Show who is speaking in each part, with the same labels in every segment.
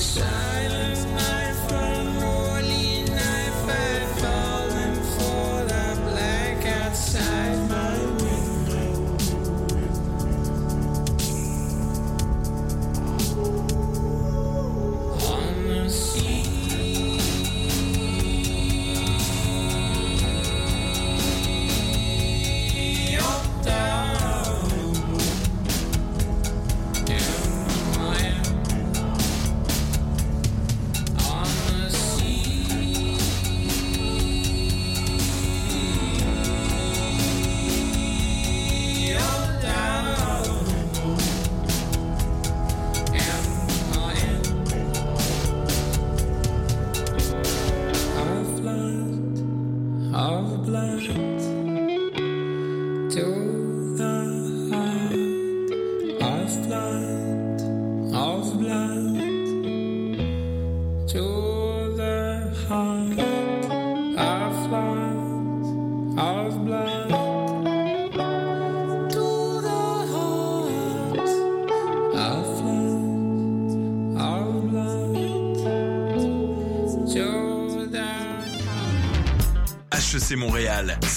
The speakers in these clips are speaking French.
Speaker 1: Sun.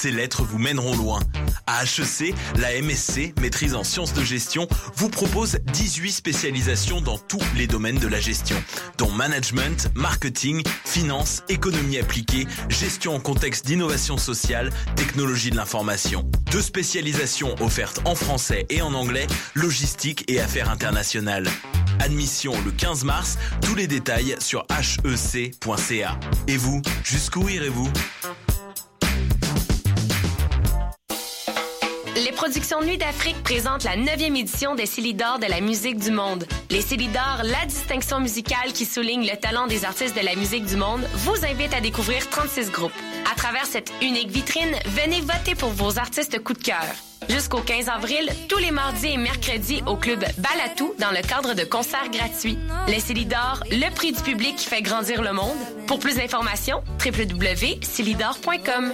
Speaker 1: Ces lettres vous mèneront loin. À HEC, la MSC, maîtrise en sciences de gestion, vous propose 18 spécialisations dans tous les domaines de la gestion, dont management, marketing, finance, économie appliquée, gestion en contexte d'innovation sociale, technologie de l'information. Deux spécialisations offertes en français et en anglais, logistique et affaires internationales. Admission le 15 mars, tous les détails sur hec.ca. Et vous, jusqu'où irez-vous?
Speaker 2: Les productions Nuit d'Afrique présentent la 9e édition des Célidors de la musique du monde. Les Célidors, la distinction musicale qui souligne le talent des artistes de la musique du monde, vous invite à découvrir 36 groupes. À travers cette unique vitrine, venez voter pour vos artistes coup de cœur. Jusqu'au 15 avril, tous les mardis et mercredis au club Balatou dans le cadre de concerts gratuits. Les Célidors, le prix du public qui fait grandir le monde. Pour plus d'informations, www.célidor.com.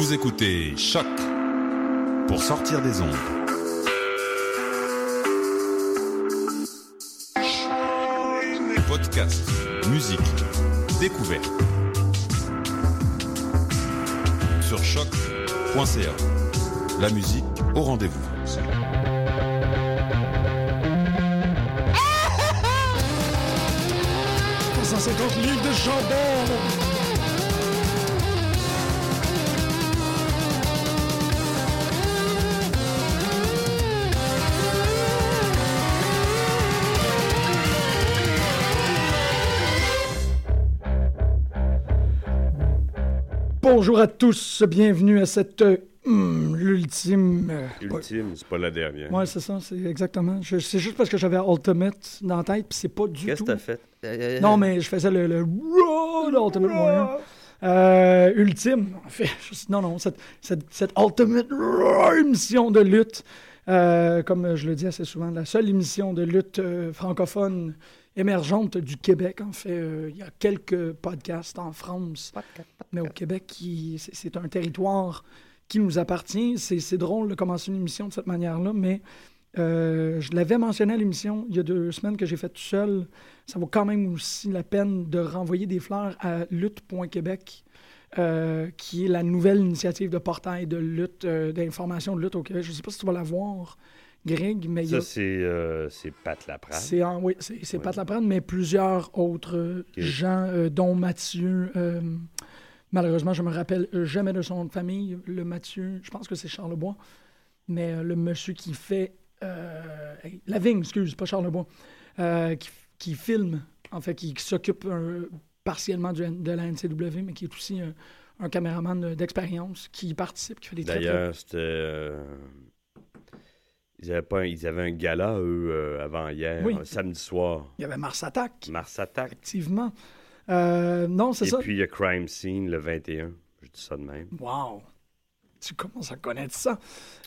Speaker 3: Vous écoutez Choc pour sortir des ondes. Podcast, musique, découverte. Sur choc.ca. La musique au rendez-vous.
Speaker 4: livres de chandelle. Bonjour à tous, bienvenue à cette euh, hum, l'ultime. euh,
Speaker 5: Ultime, c'est pas la dernière.
Speaker 4: Ouais, c'est ça, c'est exactement. Je- C'est juste parce que j'avais Ultimate dans la tête, puis c'est pas du
Speaker 5: Qu'est-ce
Speaker 4: tout.
Speaker 5: que t'as fait? Euh,
Speaker 4: Non, mais je faisais le, Ultimate Warrior. Euh, ultime, en fait. non, non, cette, cette, cette Ultimate émission de lutte, euh, comme je le dis assez souvent, la seule émission de lutte euh, francophone émergente du Québec. En fait, euh, il y a quelques podcasts en France, mais au Québec, c'est un territoire qui nous appartient. C'est drôle de commencer une émission de cette manière-là, mais euh, je l'avais mentionné à l'émission il y a deux semaines que j'ai fait tout seul. Ça vaut quand même aussi la peine de renvoyer des fleurs à lutte.québec, euh, qui est la nouvelle initiative de portail de lutte, d'information de lutte au Québec. Je ne sais pas si tu vas la voir, Greg, mais il y a-
Speaker 5: Ça, c'est euh, c'est Pat Laprade.
Speaker 4: c'est oui, c'est. Pat Laprade, mais plusieurs autres euh, gens, euh, dont Mathieu. malheureusement, je me rappelle jamais de son nom de famille. Le Mathieu, je pense que c'est Charlebois, mais le monsieur qui fait hey, Lavigne, excuse, pas Charlebois, qui, qui filme, en fait, qui, qui s'occupe partiellement du- de la NCW, mais qui est aussi un caméraman d'expérience, qui participe, qui fait des
Speaker 5: D'ailleurs, c'était. Ils avaient, pas un, ils avaient un gala, eux, euh, avant hier,
Speaker 4: Oui.
Speaker 5: samedi soir.
Speaker 4: Il y avait Mars Attack,
Speaker 5: Mars Attack.
Speaker 4: effectivement. Euh, non, c'est
Speaker 5: Et
Speaker 4: ça.
Speaker 5: puis, il y a Crime Scene le 21. Je dis ça de même.
Speaker 4: Wow! Tu commences à connaître ça.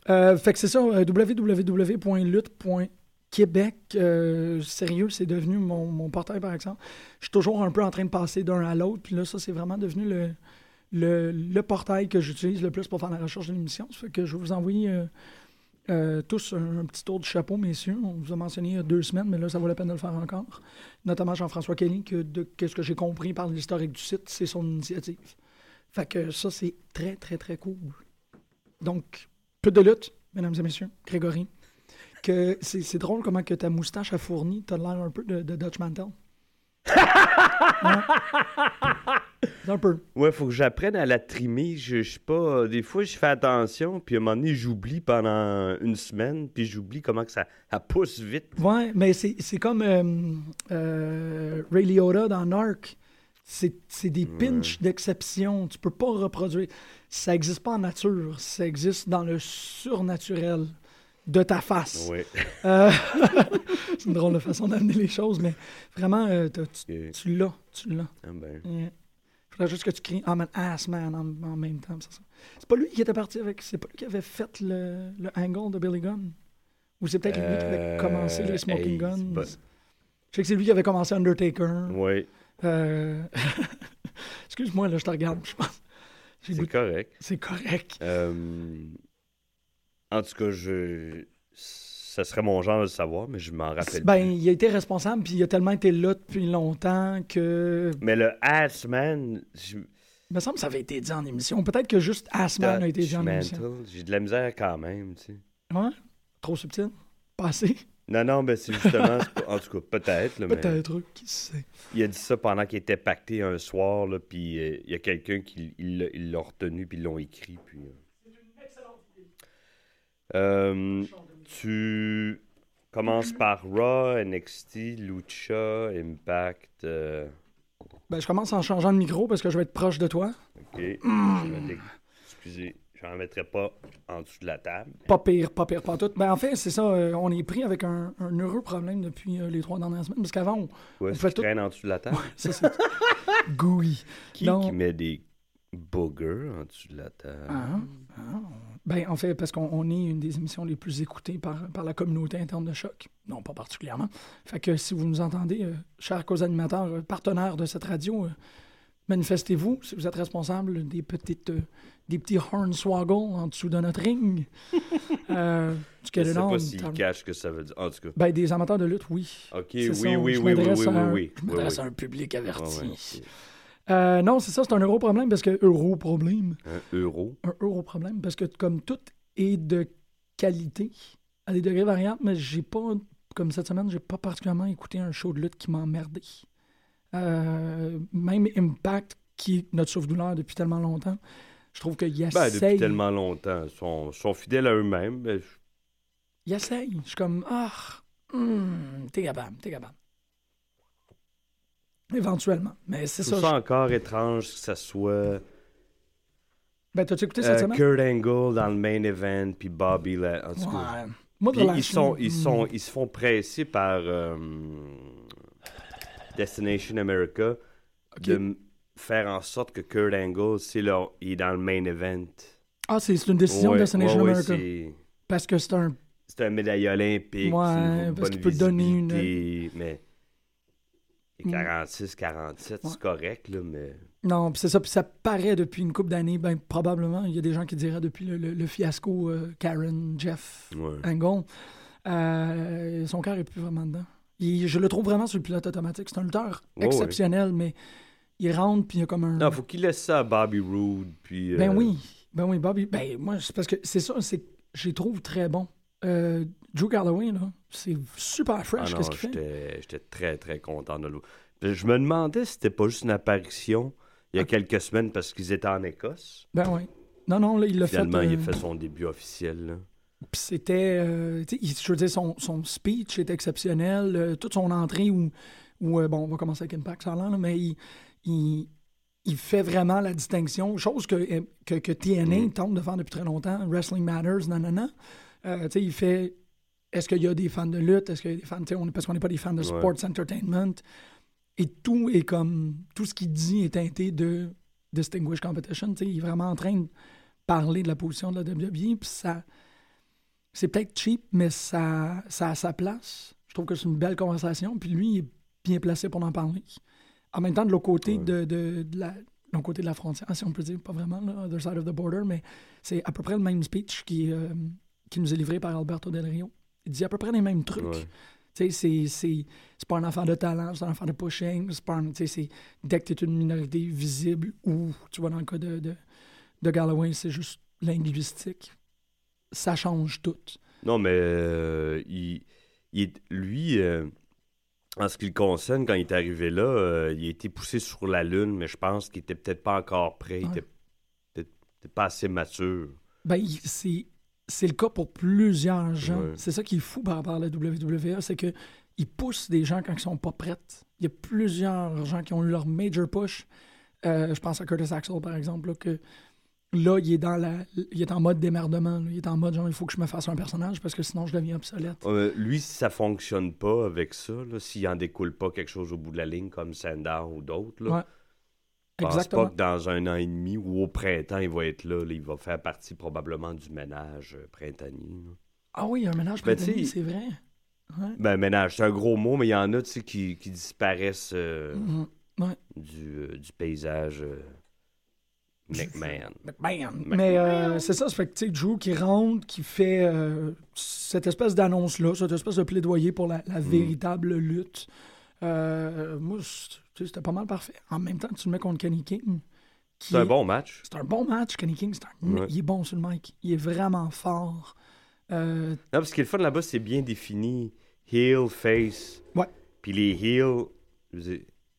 Speaker 4: Euh, fait que c'est ça, euh, www.lutte.québec. Sérieux, c'est devenu mon, mon portail, par exemple. Je suis toujours un peu en train de passer d'un à l'autre. Puis là, ça, c'est vraiment devenu le, le, le portail que j'utilise le plus pour faire la recherche de l'émission. Ça fait que je vais vous envoyer euh, tous un, petit tour du chapeau, messieurs. On vous a mentionné il y a deux semaines, mais là, ça vaut la peine de le faire encore. Notamment Jean-François Kelly, que de qu'est-ce que j'ai compris par l'historique du site, c'est son initiative. Fait que ça, c'est très, très, très cool. Donc, peu de lutte, mesdames et messieurs. Grégory. C'est drôle comment que ta moustache a fourni. T'as l'air un peu de, de Dutch Mantel. Un peu.
Speaker 5: Ouais, faut que j'apprenne à la trimer. Je, je sais pas. euh, des fois, je fais attention, puis à un moment donné, j'oublie pendant une semaine, puis j'oublie comment que ça, ça pousse vite.
Speaker 4: Ouais, mais c'est, comme euh, euh, Ray Liotta dans Narc. C'est, c'est des pinches d'exception. Tu peux pas reproduire. Ça existe pas en nature. Ça existe dans le surnaturel de ta face.
Speaker 5: Ouais.
Speaker 4: Euh, c'est une drôle de façon d'amener les choses, mais vraiment, euh, tu, l'as. Tu l'as.
Speaker 5: Ah ben.
Speaker 4: Yeah. Faudrait juste que tu cries I'm an ass man en, en même temps. C'est pas lui qui était parti avec. C'est pas lui qui avait fait le, le angle de Billy Gunn? Ou c'est peut-être lui qui avait
Speaker 5: Euh,
Speaker 4: commencé les Smoking
Speaker 5: hey,
Speaker 4: Guns?
Speaker 5: pas-
Speaker 4: Je sais que c'est lui qui avait commencé Undertaker. Euh, Excuse-moi, là, je te regarde. Je pense.
Speaker 5: C'est
Speaker 4: goût-
Speaker 5: correct.
Speaker 4: C'est correct.
Speaker 5: En tout cas, je. Ça serait mon genre de le savoir, mais je m'en rappelle
Speaker 4: Ben,
Speaker 5: plus.
Speaker 4: il a été responsable, puis il a tellement été là depuis longtemps que.
Speaker 5: Mais le Ass Man, je-
Speaker 4: Il me semble que ça avait été dit en émission. Peut-être que juste Assman a été dit en émission.
Speaker 5: J'ai de la misère quand même, tu sais.
Speaker 4: Ouais? Trop subtil? Pas assez?
Speaker 5: Non, non, ben c'est justement, en tout cas, peut-être, mais
Speaker 4: Peut-être, qui sait?
Speaker 5: il a dit ça pendant qu'il était pacté un soir, là, puis euh, il y a quelqu'un qui l'a retenu, puis ils l'ont écrit, puis... euh. Euh, tu commences par Raw, NXT, Lucha, Impact, euh,
Speaker 4: Ben, je commence en changeant de micro parce que je vais être proche de toi.
Speaker 5: ok. Je vais dé- Excusez, j'en mettrai pas en dessous de la table.
Speaker 4: Pas pire, pas pire, pas tout. Ben, en fait, c'est ça. euh, on est pris avec un, un heureux problème depuis euh, les trois dernières semaines. Parce qu'avant, on...
Speaker 5: Ouais,
Speaker 4: On fait tout-
Speaker 5: traîne en dessous de la table?
Speaker 4: ça, c'est gooey.
Speaker 5: Qui,
Speaker 4: Non.
Speaker 5: qui met des boogers en dessous de la table?
Speaker 4: Ah, ah. Ben, en fait, parce qu'on on est une des émissions les plus écoutées par, par la communauté interne de choc. Non, pas particulièrement. Fait que si vous nous entendez, euh, chers co-animateurs, euh, partenaires de cette radio, euh, manifestez-vous si vous êtes responsable des petites euh, des petits hornswoggle en dessous de notre ring. euh, du
Speaker 5: Je sais pas
Speaker 4: On,
Speaker 5: s'il
Speaker 4: t'as-
Speaker 5: cache ce que ça veut dire. En tout cas.
Speaker 4: Ben, des amateurs de lutte, oui.
Speaker 5: OK, oui,
Speaker 4: ça,
Speaker 5: oui, oui,
Speaker 4: je
Speaker 5: oui, oui,
Speaker 4: m'adresse
Speaker 5: oui,
Speaker 4: à un-
Speaker 5: oui,
Speaker 4: Je
Speaker 5: oui,
Speaker 4: m'adresse
Speaker 5: oui.
Speaker 4: à un public averti.
Speaker 5: ouais, c'est
Speaker 4: Euh, non, c'est ça, c'est un euro problème parce que euro problème.
Speaker 5: un euro.
Speaker 4: un euro problème parce que comme tout est de qualité à des degrés variables, mais j'ai pas, comme cette semaine, j'ai pas particulièrement écouté un show de lutte qui m'a emmerdé. Euh, même Impact, qui est notre souffle-douleur depuis tellement longtemps, je trouve qu'il
Speaker 5: Ben, depuis tellement longtemps. Ils sont, sont fidèles à eux-mêmes. Ben, je-
Speaker 4: Il essaye. Je suis comme, ah, hum, t'es capable, t'es capable. Éventuellement. Mais c'est
Speaker 5: je
Speaker 4: ça.
Speaker 5: trouve ça
Speaker 4: je-
Speaker 5: encore étrange que ça soit
Speaker 4: Ben, t'as-tu écouté cette
Speaker 5: euh,
Speaker 4: semaine?
Speaker 5: Kurt Angle dans le main event, puis Bobby là. En tout cas.
Speaker 4: Ouais. Moi,
Speaker 5: Puis ils, sont, ils,
Speaker 4: hum.
Speaker 5: sont, ils se font presser par euh, Destination America de faire en sorte que Kurt Angle, c'est là, il est dans le main event.
Speaker 4: Ah, c'est c'est une décision
Speaker 5: Ouais,
Speaker 4: de Destination
Speaker 5: ouais,
Speaker 4: America. Parce que c'est un
Speaker 5: C'est un médaillé olympique.
Speaker 4: Ouais, parce qu'il peut donner une-
Speaker 5: Mais et
Speaker 4: Mm.
Speaker 5: 46, 47,
Speaker 4: Ouais.
Speaker 5: c'est correct, là, mais.
Speaker 4: Non, puis c'est ça, puis ça paraît depuis une couple d'années, ben probablement, il y a des gens qui diraient depuis le, le- le fiasco euh, Karen, Jeff,
Speaker 5: Ouais.
Speaker 4: Euh, son cœur est plus vraiment dedans. Il- je le trouve vraiment sur le pilote automatique. C'est un lutteur exceptionnel, mais il rentre puis il y a comme un.
Speaker 5: Non, faut qu'il laisse ça à Bobby Roode. Puis,
Speaker 4: Ben
Speaker 5: euh,
Speaker 4: oui, ben oui, Bobby. Ben moi, c'est parce que c'est ça, c'est que je les trouve très bons. Euh, Drew Galloway, là, c'est super
Speaker 5: Ah
Speaker 4: fresh,
Speaker 5: non,
Speaker 4: qu'est-ce qu'il fait?
Speaker 5: j'étais très, très content de l'eau. Je me demandais si c'était pas juste une apparition il y a
Speaker 4: Ah.
Speaker 5: quelques semaines parce qu'ils étaient en Écosse.
Speaker 4: Ben oui. Non, non, là, il l'a fait.
Speaker 5: Finalement, il a
Speaker 4: euh,
Speaker 5: fait son début officiel. là.
Speaker 4: Puis c'était, euh, je veux dire, son, son speech est exceptionnel, euh, toute son entrée où, où euh, bon, on va commencer avec Impact ça là, mais il, il, il fait vraiment la distinction, chose que, que, que TNA
Speaker 5: Mm.
Speaker 4: tente de faire depuis très longtemps, Wrestling Matters, nanana. Euh, il fait est-ce qu'il y a des fans de lutte? Est-ce qu'il y a des fans, on parce qu'on n'est pas des fans de sports entertainment. Et tout est comme, tout ce qu'il dit est teinté de Distinguished Competition. il est vraiment en train de parler de la position de la WWE. Puis ça, c'est peut-être cheap, mais ça, ça a sa place. Je trouve que c'est une belle conversation. Puis lui, il est bien placé pour en parler. En même temps, de l'autre côté de, de- de la, l'autre côté de la frontière, si on peut dire, pas vraiment, là, other side of the border, mais c'est à peu près le même speech qui, euh, qui nous est livré par Alberto Del Rio. Il dit à peu près les mêmes trucs.
Speaker 5: Ouais.
Speaker 4: C'est- pas un enfant de talent, c'est un enfant de pushing. C'est pas un- c'est dès que tu es une minorité visible ou, tu vois, dans le cas de, de, de Galloway, c'est juste linguistique. Ça change tout.
Speaker 5: Non, mais euh, il, il lui, euh, en ce qui le concerne, quand il est arrivé là, euh, il a été poussé sur la Lune, mais je pense qu'il était peut-être pas encore prêt. Il
Speaker 4: Ouais.
Speaker 5: était peut-être pas assez mature.
Speaker 4: Ben, c'est c'est le cas pour plusieurs gens.
Speaker 5: Ouais.
Speaker 4: C'est ça qui est fou par rapport à la WWE, c'est que ils poussent des gens quand ils sont pas prêts. Il y a plusieurs gens qui ont eu leur major push. Euh, je pense à Curtis Axel, par exemple, là, que là, il est dans la, il est en mode démerdement. là. Il est en mode genre, il faut que je me fasse un personnage parce que sinon je deviens obsolète.
Speaker 5: Euh, lui, si ça fonctionne pas avec ça, s'il en découle pas quelque chose au bout de la ligne comme Sandar ou d'autres,
Speaker 4: Ouais.
Speaker 5: Je pense
Speaker 4: Exactement.
Speaker 5: pas que dans un an et demi ou au printemps, il va être là. là, il va faire partie probablement du ménage euh, printanier. là.
Speaker 4: Ah oui, il y a un ménage
Speaker 5: Ben,
Speaker 4: printanier, c'est vrai. Ouais.
Speaker 5: Ben, ménage, c'est un gros mot, mais il y en a qui, qui disparaissent euh,
Speaker 4: Mhm. Ouais.
Speaker 5: du, euh, du paysage euh, McMahon.
Speaker 4: Bam! Mais euh, c'est ça, ça fait que, tu sais, Drew qui rentre, qui fait euh, cette espèce d'annonce-là, cette espèce de plaidoyer pour la,
Speaker 5: Mm.
Speaker 4: la véritable lutte. Euh, moi, tu sais, c'était pas mal parfait. En même temps, tu le mets contre Kenny King.
Speaker 5: C'est un bon match.
Speaker 4: C'est un bon match, Kenny King. c'est un-
Speaker 5: Ouais.
Speaker 4: Il est bon sur le mic. Il est vraiment fort. Euh,
Speaker 5: Non, parce que le fun là-bas, c'est bien défini. Heel, face.
Speaker 4: Ouais.
Speaker 5: Puis les heels,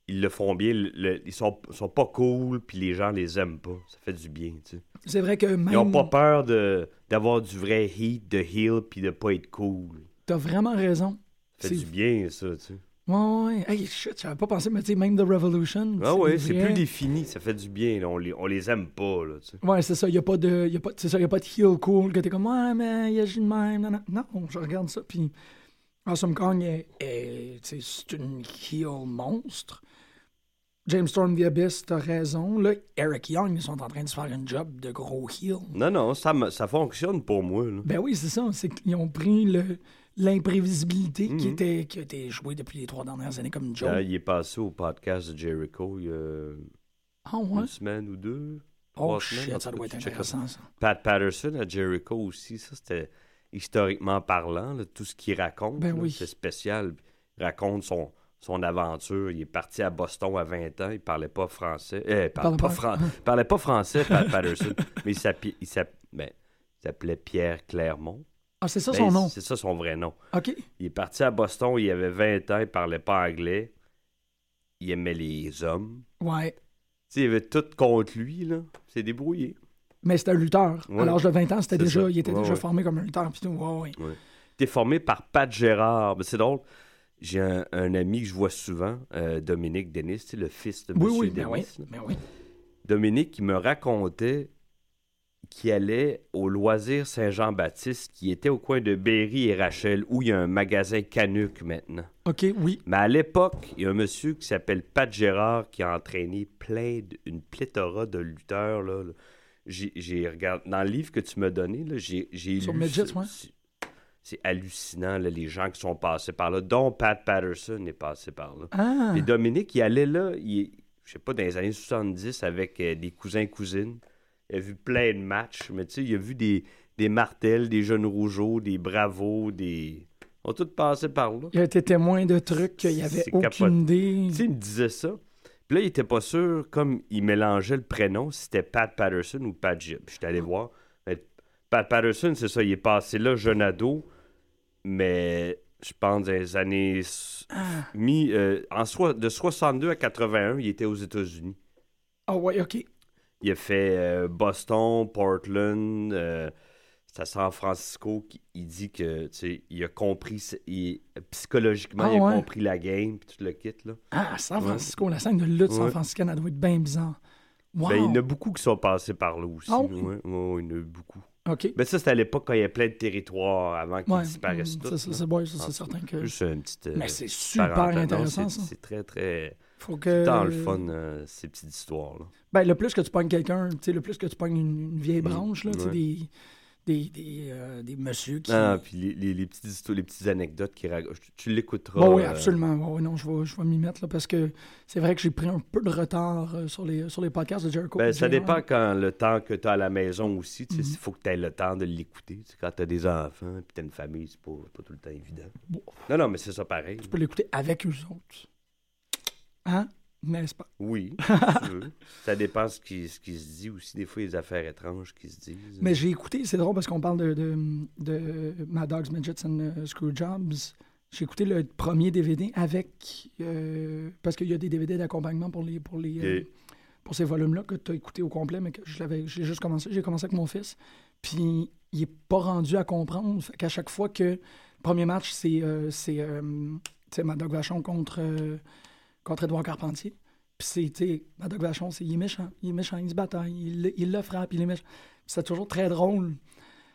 Speaker 5: ils le font bien. le- ils sont, sont pas cool, puis les gens les aiment pas. Ça fait du bien, tu sais.
Speaker 4: c'est vrai que même.
Speaker 5: Ils ont pas peur de, d'avoir du vrai heat, de heel, puis de pas être cool.
Speaker 4: T'as vraiment raison.
Speaker 5: Ça fait du bien, ça, tu sais.
Speaker 4: Ouais, ouais. Hey, shit, j'avais pas pensé, mais tu sais, même The Revolution.
Speaker 5: Ah ouais, c'est plus défini, ça fait du bien. là. On, les, on les aime pas, là, tu sais.
Speaker 4: Ouais, c'est ça. N'y a pas de. Y a pas, c'est ça, y a pas de heel cool que t'es comme, ouais, mais il agit de même. Non, non, non, je regarde ça. Puis Awesome Kong est. c'est une heel monstre. James Storm the Abyss, t'as raison. Là, Eric Young, ils sont en train de se faire un job de gros heel.
Speaker 5: Non, non, ça, ça fonctionne pour moi, là.
Speaker 4: Ben oui, c'est ça. C'est qu'ils ont pris le, l'imprévisibilité qui,
Speaker 5: Mhm.
Speaker 4: était, qui a été jouée depuis les trois dernières années comme Joe.
Speaker 5: Ah, il est passé au podcast de Jericho il y a
Speaker 4: Ah ouais?
Speaker 5: une semaine ou deux?
Speaker 4: Oh
Speaker 5: semaines,
Speaker 4: shit, ça doit être intéressant, ça.
Speaker 5: Pat Patterson à Jericho aussi, ça c'était historiquement parlant, là, tout ce qu'il raconte,
Speaker 4: Ben
Speaker 5: là,
Speaker 4: oui.
Speaker 5: c'est spécial. Il raconte son, son aventure. Il est parti à Boston à 20 ans, il parlait pas français. Eh, il parlait pas,
Speaker 4: pas.
Speaker 5: fran- il parlait pas français, Pat Patterson, mais il s'appelait, ben, il s'appelait Pierre Clermont.
Speaker 4: Ah, c'est ça
Speaker 5: Ben,
Speaker 4: son nom?
Speaker 5: C'est ça son vrai nom.
Speaker 4: OK.
Speaker 5: Il est parti à Boston, il avait 20 ans, il parlait pas anglais. Il aimait les hommes.
Speaker 4: Ouais.
Speaker 5: Tu sais, il avait tout contre lui, là. Il s'est débrouillé.
Speaker 4: Mais c'était un lutteur.
Speaker 5: Ouais.
Speaker 4: À l'âge de 20 ans, c'était
Speaker 5: C'est
Speaker 4: déjà,
Speaker 5: ça.
Speaker 4: il était
Speaker 5: Ouais,
Speaker 4: déjà
Speaker 5: ouais.
Speaker 4: formé comme un lutteur. Puis tout. Ouais, ouais.
Speaker 5: T'es formé par Pat Gérard. C'est drôle. J'ai un, un ami que je vois souvent, euh, Dominique Denis, le fils de
Speaker 4: Oui,
Speaker 5: Monsieur
Speaker 4: oui,
Speaker 5: Denis.
Speaker 4: ben oui.
Speaker 5: là.
Speaker 4: Ben oui.
Speaker 5: Dominique, qui me racontait qu'il allait au loisir Saint-Jean-Baptiste, qui était au coin de Berry et Rachel, où il y a un magasin Canuck maintenant.
Speaker 4: OK, oui.
Speaker 5: Mais à l'époque, il y a un monsieur qui s'appelle Pat Gérard qui a entraîné plein de, une pléthora de lutteurs. Là, là. J'ai, regardé dans le livre que tu m'as donné, j'ai, j'ai
Speaker 4: Sur
Speaker 5: ça.
Speaker 4: ouais.
Speaker 5: C'est, c'est hallucinant, là, les gens qui sont passés par là, dont Pat Patterson est passé par là.
Speaker 4: Ah.
Speaker 5: Et Dominique, il allait là, il, je sais pas, dans les années 70 avec euh, des cousins-cousines. Il a vu plein de matchs, mais tu sais, il a vu des, des Martels, des Jeunes Rougeaux, des Bravos, des... On a tous passé par là.
Speaker 4: Il a été témoin de trucs qu'il avait aucune
Speaker 5: capoté.
Speaker 4: idée.
Speaker 5: Tu sais, il me disait ça. Puis là, il était pas sûr, comme il mélangeait le prénom, si c'était Pat Patterson ou Pat Jib. J'étais allé voir. Mais Pat Patterson, c'est ça, il est passé là, jeune ado, mais je pense dans les années.
Speaker 4: Ah.
Speaker 5: Mi, euh, en de 62 à 81, il était aux États-Unis.
Speaker 4: Ah ouais, OK.
Speaker 5: Il a fait euh, Boston, Portland, euh, c'est à San Francisco. Il dit que, tu sais, il a compris, il- psychologiquement,
Speaker 4: Ah
Speaker 5: il a
Speaker 4: ouais?
Speaker 5: compris la game, puis tout le kit, là.
Speaker 4: Ah, San
Speaker 5: Ouais.
Speaker 4: Francisco, la scène de lutte San
Speaker 5: Ouais.
Speaker 4: Francisco, elle doit être bien bizarre. Wow.
Speaker 5: Ben, il y en a beaucoup qui sont passés par là aussi.
Speaker 4: Ah
Speaker 5: ouais, il y en a beaucoup. Mais ça, c'était à l'époque quand il y avait plein de territoires avant qu'ils
Speaker 4: Ouais,
Speaker 5: disparaissent
Speaker 4: mm,
Speaker 5: tous.
Speaker 4: ça, ça, c'est ça, c'est certain que.
Speaker 5: Juste une petite. euh,
Speaker 4: Mais c'est super
Speaker 5: parenthèse. Non,
Speaker 4: intéressant, ça.
Speaker 5: C'est très, très.
Speaker 4: Faut que.
Speaker 5: Dans le fun, euh, ces petites histoires-là.
Speaker 4: Ben, le plus que tu pognes quelqu'un, le plus que tu pognes une, une vieille
Speaker 5: Mm,
Speaker 4: branche, là,
Speaker 5: ouais.
Speaker 4: des, des, des, euh, des messieurs qui.
Speaker 5: Non, puis les, les, les petites histoires, les petites anecdotes qui racontent. Tu, tu l'écouteras.
Speaker 4: Bon, oui,
Speaker 5: euh,
Speaker 4: absolument. Ouais, non, je vais, je vais m'y mettre là, parce que c'est vrai que j'ai pris un peu de retard euh, sur, les, sur les podcasts de Jericho.
Speaker 5: Ben,
Speaker 4: et
Speaker 5: ça dépend quand le temps que tu as à la maison aussi. Il faut que tu aies le temps de l'écouter. Quand tu as des enfants puis tu as une famille, c'est pas, pas tout le temps évident.
Speaker 4: Bon.
Speaker 5: Non, non, mais c'est ça pareil.
Speaker 4: Tu peux l'écouter avec eux autres. Hein? N'est-ce pas?
Speaker 5: Oui, si tu veux. Ça dépend ce qui, ce qui se dit aussi. Des fois, il y a des affaires étranges qui se disent.
Speaker 4: Mais j'ai écouté, c'est drôle parce qu'on parle de, de, de Mad Dogs, Midgets and euh, Screwjobs. J'ai écouté le premier DVD avec. euh, parce qu'il y a des DVD d'accompagnement pour les. Pour les euh, pour ces volumes-là que tu as écouté au complet, mais que je l'avais, j'ai juste commencé. J'ai commencé avec mon fils. Puis il est pas rendu à comprendre. Fait qu'à chaque fois que premier match, c'est euh, c'est tu sais, Mad Dog Vachon contre, contre Edouard Carpentier. Puis c'est, tu sais, Mad Dog Vachon, c'est, il est méchant. Il est méchant, il se bataille, il, le- il le frappe, il est méchant. C'est toujours très drôle.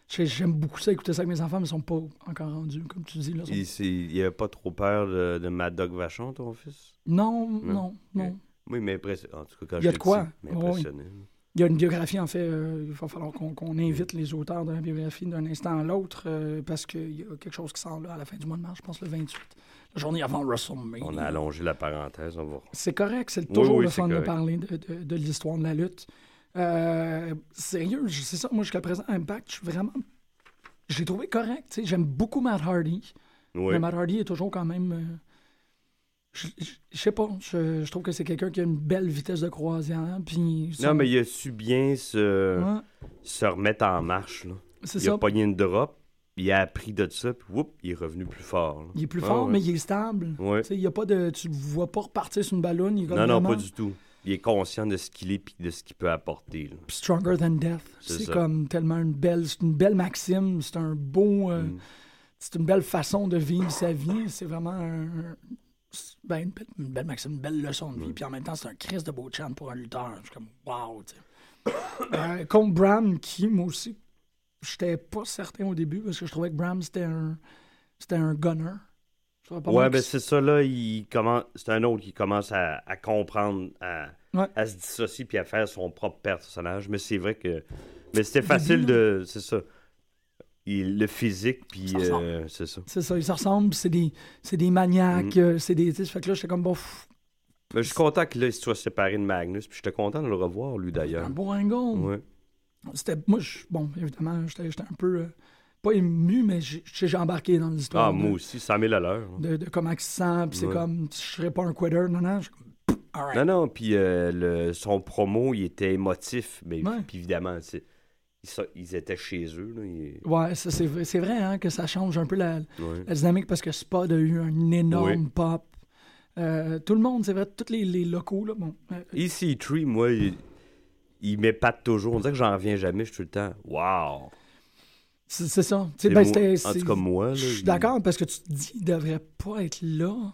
Speaker 4: J'ai- J'aime beaucoup ça, écouter ça avec mes enfants, mais ils sont pas encore rendus, comme tu dis. Là, sont-
Speaker 5: Il, il avait pas trop peur de, de Mad Dog Vachon, ton fils?
Speaker 4: Non, non, non.
Speaker 5: Oui, mais impressionné. En tout cas, quand
Speaker 4: Il y a de quoi? oui. Il y a une biographie, en fait. euh, il va falloir qu'on qu'on invite les auteurs de la biographie d'un instant à l'autre euh, parce qu'il y a quelque chose qui sort là à la fin du mois de mars, je pense le 28. La journée avant WrestleMania.
Speaker 5: On a allongé la parenthèse, on va...
Speaker 4: C'est correct, c'est toujours
Speaker 5: oui,
Speaker 4: le fun de parler de, de- de l'histoire de la lutte. Euh, sérieux, c'est ça, moi jusqu'à présent, Impact, je suis vraiment. J'ai trouvé correct. tu sais, J'aime beaucoup Matt Hardy.
Speaker 5: Oui.
Speaker 4: Mais Matt Hardy est toujours quand même. euh, je, je- je sais pas, je, je trouve que c'est quelqu'un qui a une belle vitesse de croisière. Puis
Speaker 5: Non, mais il a su bien se,
Speaker 4: Ouais,
Speaker 5: se remettre en marche. Là.
Speaker 4: c'est
Speaker 5: Il
Speaker 4: ça.
Speaker 5: a pogné une drop, il a appris de ça, puis whoop, il est revenu plus fort. là.
Speaker 4: Il est plus
Speaker 5: Ah,
Speaker 4: fort,
Speaker 5: ouais.
Speaker 4: mais il est stable.
Speaker 5: Ouais.
Speaker 4: Tu sais, il y a pas de, tu le vois pas repartir sur une ballonne. Il est comme
Speaker 5: Non, non,
Speaker 4: vraiment
Speaker 5: pas du tout. Il est conscient de ce qu'il est et de ce qu'il peut apporter. là.
Speaker 4: Stronger than death.
Speaker 5: C'est
Speaker 4: C'est
Speaker 5: ça.
Speaker 4: comme tellement une belle, c'est une belle maxime. C'est un beau, euh,
Speaker 5: Mm.
Speaker 4: c'est une belle façon de vivre sa vie. C'est vraiment un- ben, une, belle, une belle maxime, une belle leçon de vie. Puis en même temps, c'est un Christ de beau chant pour un lutteur. Je suis comme wow. tu sais. Euh, contre Bram, qui moi aussi, j'étais pas certain au début parce que je trouvais que Bram c'était un, c'était un gunner.
Speaker 5: Ouais, ben c'est ça, là, il commence... c'est un autre qui commence à, à comprendre, à...
Speaker 4: Ouais.
Speaker 5: à se dissocier puis à faire son propre personnage. Mais c'est vrai que. Mais c'était facile de. C'est ça. Il- le physique, puis euh, c'est ça.
Speaker 4: C'est ça, ils se ressemblent, c'est des, c'est des maniaques,
Speaker 5: Mm.
Speaker 4: euh, c'est des. Fait que là, j'étais comme, bon,
Speaker 5: Mais je suis content qu'il il soit séparé de Magnus, puis j'étais content de le revoir, lui, d'ailleurs.
Speaker 4: un beau.
Speaker 5: Ouais.
Speaker 4: C'était, moi, je- bon, évidemment, j'étais, j'étais un peu, euh, pas ému, mais j'ai, embarqué dans l'histoire.
Speaker 5: Ah,
Speaker 4: de,
Speaker 5: moi aussi, 100 000 à l'heure.
Speaker 4: De, de comment il se sent, puis c'est
Speaker 5: Ouais.
Speaker 4: comme, je serais pas un quitter, non, non. Je pff, right.
Speaker 5: Non, non, puis euh, le- son promo, il était émotif, mais
Speaker 4: Ouais.
Speaker 5: puis évidemment, c'est- ils, étaient chez eux. Là,
Speaker 4: Ouais, ça, c'est, vrai- c'est vrai hein, que ça change un peu la,
Speaker 5: ouais.
Speaker 4: la dynamique parce que Spud a eu un énorme pop. Euh, tout le monde, c'est vrai, tous les, les locaux, là, bon. euh,
Speaker 5: EC3, moi, il, m'épate toujours. On dirait que j'en reviens jamais. Je suis tout le temps, wow.
Speaker 4: c'est, ça. Ben,
Speaker 5: moi- en tout cas, moi. là,
Speaker 4: Je suis d'accord parce que tu te dis, il devrait pas être là,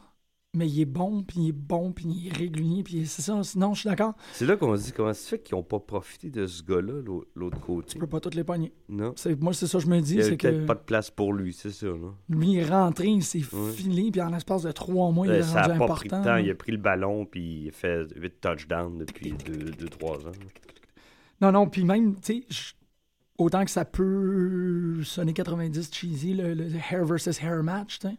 Speaker 4: mais il est bon, puis il est bon, puis il est régulier, puis c'est ça. Sinon, je suis d'accord,
Speaker 5: C'est là qu'on se dit comment ça se fait qu'ils n'ont pas profité de ce gars-là, l'au- l'autre côté.
Speaker 4: tu peux pas toutes les pogner.
Speaker 5: Non.
Speaker 4: Moi, c'est ça que je me
Speaker 5: Il
Speaker 4: dis,
Speaker 5: n'y avait
Speaker 4: c'est
Speaker 5: peut-être
Speaker 4: que
Speaker 5: pas de place pour lui, c'est ça. Là.
Speaker 4: lui, il est rentré, il s'est
Speaker 5: Ouais.
Speaker 4: filé, puis en l'espace de trois mois, il
Speaker 5: Euh,
Speaker 4: est
Speaker 5: ça
Speaker 4: rendu
Speaker 5: n'a pas
Speaker 4: important.
Speaker 5: pris de temps. Il a pris le ballon puis il a fait 8 touchdowns depuis 2-3 ans.
Speaker 4: Non, non, puis même, tu sais, autant que ça peut sonner 90 cheesy, le, le hair versus hair match, tu sais,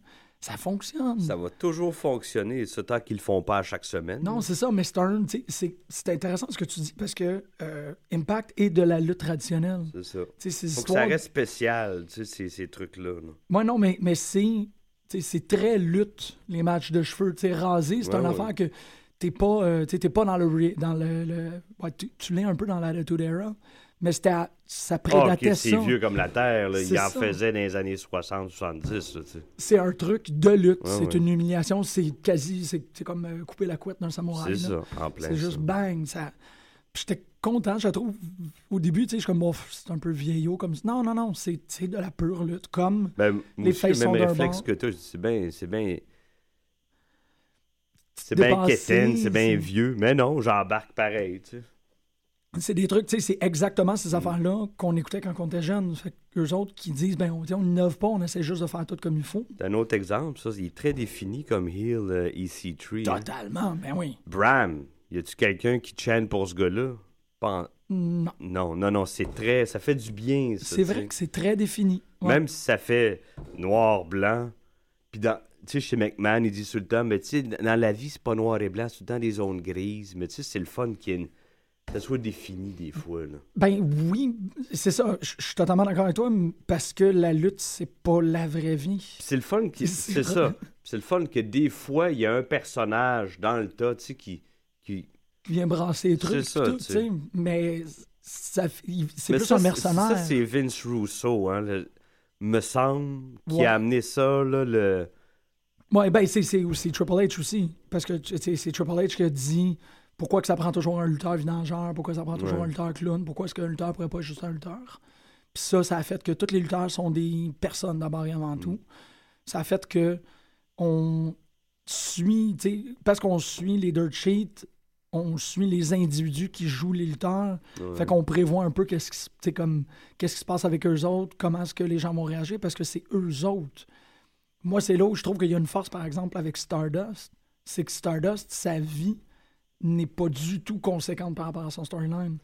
Speaker 4: ça fonctionne.
Speaker 5: Ça va toujours fonctionner, ce tant qu'ils le font pas à chaque semaine.
Speaker 4: Non, c'est ça, mais c'est un, c'est, intéressant ce que tu dis parce que euh, Impact est de la lutte traditionnelle.
Speaker 5: c'est ça. Faut que ça reste spécial, ces, ces trucs-là. là.
Speaker 4: Moi, non, mais, mais c'est, c'est très lutte, les matchs de cheveux. Tu sais, rasé, c'est
Speaker 5: Ouais,
Speaker 4: une
Speaker 5: ouais.
Speaker 4: affaire que t'es pas, euh, pas dans le. Dans le, le- ouais, tu, tu l'es un peu dans l'Attitude Era, mais c'était à- ça
Speaker 5: Ah,
Speaker 4: prédatait
Speaker 5: c'est
Speaker 4: ça.
Speaker 5: vieux comme la Terre. Là. Il en
Speaker 4: ça.
Speaker 5: faisait dans les années 60-70. là, tu sais.
Speaker 4: C'est un truc de lutte. C'est une humiliation. C'est quasi. C'est, comme euh, couper la couette d'un samouraï.
Speaker 5: C'est ça, en plein
Speaker 4: C'est juste
Speaker 5: ça.
Speaker 4: bang. Ça... J'étais content, je trouve. Au début, tu sais, je suis comme, bon, c'est un peu vieillot. Comme... Non, non, non, c'est de la pure lutte. Comme.
Speaker 5: Ben,
Speaker 4: Les faces
Speaker 5: même réflexe que toi, c'est bien... C'est bien... C'est bien quétaine, c'est bien vieux. Mais non, j'embarque pareil, tu sais.
Speaker 4: C'est des trucs, tu sais, c'est exactement ces affaires-là qu'on écoutait quand on était jeune. Fait que eux autres qui disent, ben, on on n'innove pas, on essaie juste de faire tout comme il faut.
Speaker 5: Un autre exemple, ça, il est très défini comme heel euh, EC3. hein.
Speaker 4: Totalement, ben oui.
Speaker 5: Bram, y a-tu quelqu'un qui chante pour ce gars-là? Pas en-
Speaker 4: Non.
Speaker 5: Non, non, non, c'est très. Ça fait du bien, ça.
Speaker 4: C'est vrai que c'est très défini. Ouais.
Speaker 5: Même si ça fait noir, blanc. Puis dans. Tu sais, chez McMahon, il dit tout le temps, mais tu sais, dans la vie, c'est pas noir et blanc, c'est tout le temps des zones grises. Mais tu sais, c'est le fun qu'il y ait une- ça soit défini des fois. Là.
Speaker 4: Ben oui, c'est ça. Je suis totalement d'accord avec toi parce que la lutte, c'est pas la vraie vie.
Speaker 5: C'est le fun, qui-
Speaker 4: C'est
Speaker 5: ça. C'est le fun que des fois, il y a un personnage dans le tas, tu sais, qui. qui...
Speaker 4: Qui vient brasser les trucs.
Speaker 5: C'est ça,
Speaker 4: tout,
Speaker 5: tu sais.
Speaker 4: Mais c'est plus
Speaker 5: ça,
Speaker 4: un mercenaire.
Speaker 5: Ça, c'est Vince Russo, hein, le- me semble, qui
Speaker 4: Ouais.
Speaker 5: a amené ça, là, le.
Speaker 4: Ouais, ben c'est Triple H aussi. Parce que tu sais, c'est Triple H qui a dit pourquoi que ça prend toujours un lutteur vidangeur, pourquoi ça prend toujours
Speaker 5: Ouais.
Speaker 4: un lutteur clown, pourquoi est-ce qu'un lutteur pourrait pas être juste un lutteur? Puis ça, ça a fait que tous les lutteurs sont des personnes d'abord et
Speaker 5: Mm.
Speaker 4: avant tout. Ça a fait que on suit, parce qu'on suit les dirt sheets, on suit les individus qui jouent les lutteurs.
Speaker 5: Ouais.
Speaker 4: Fait qu'on prévoit un peu qu'est-ce qui, comme, qu'est-ce qui se passe avec eux autres, comment est-ce que les gens vont réagir, parce que c'est eux autres. Moi, c'est là où je trouve qu'il y a une force, par exemple, avec Stardust. C'est que Stardust, sa vie n'est pas du tout conséquente par rapport à son storyline.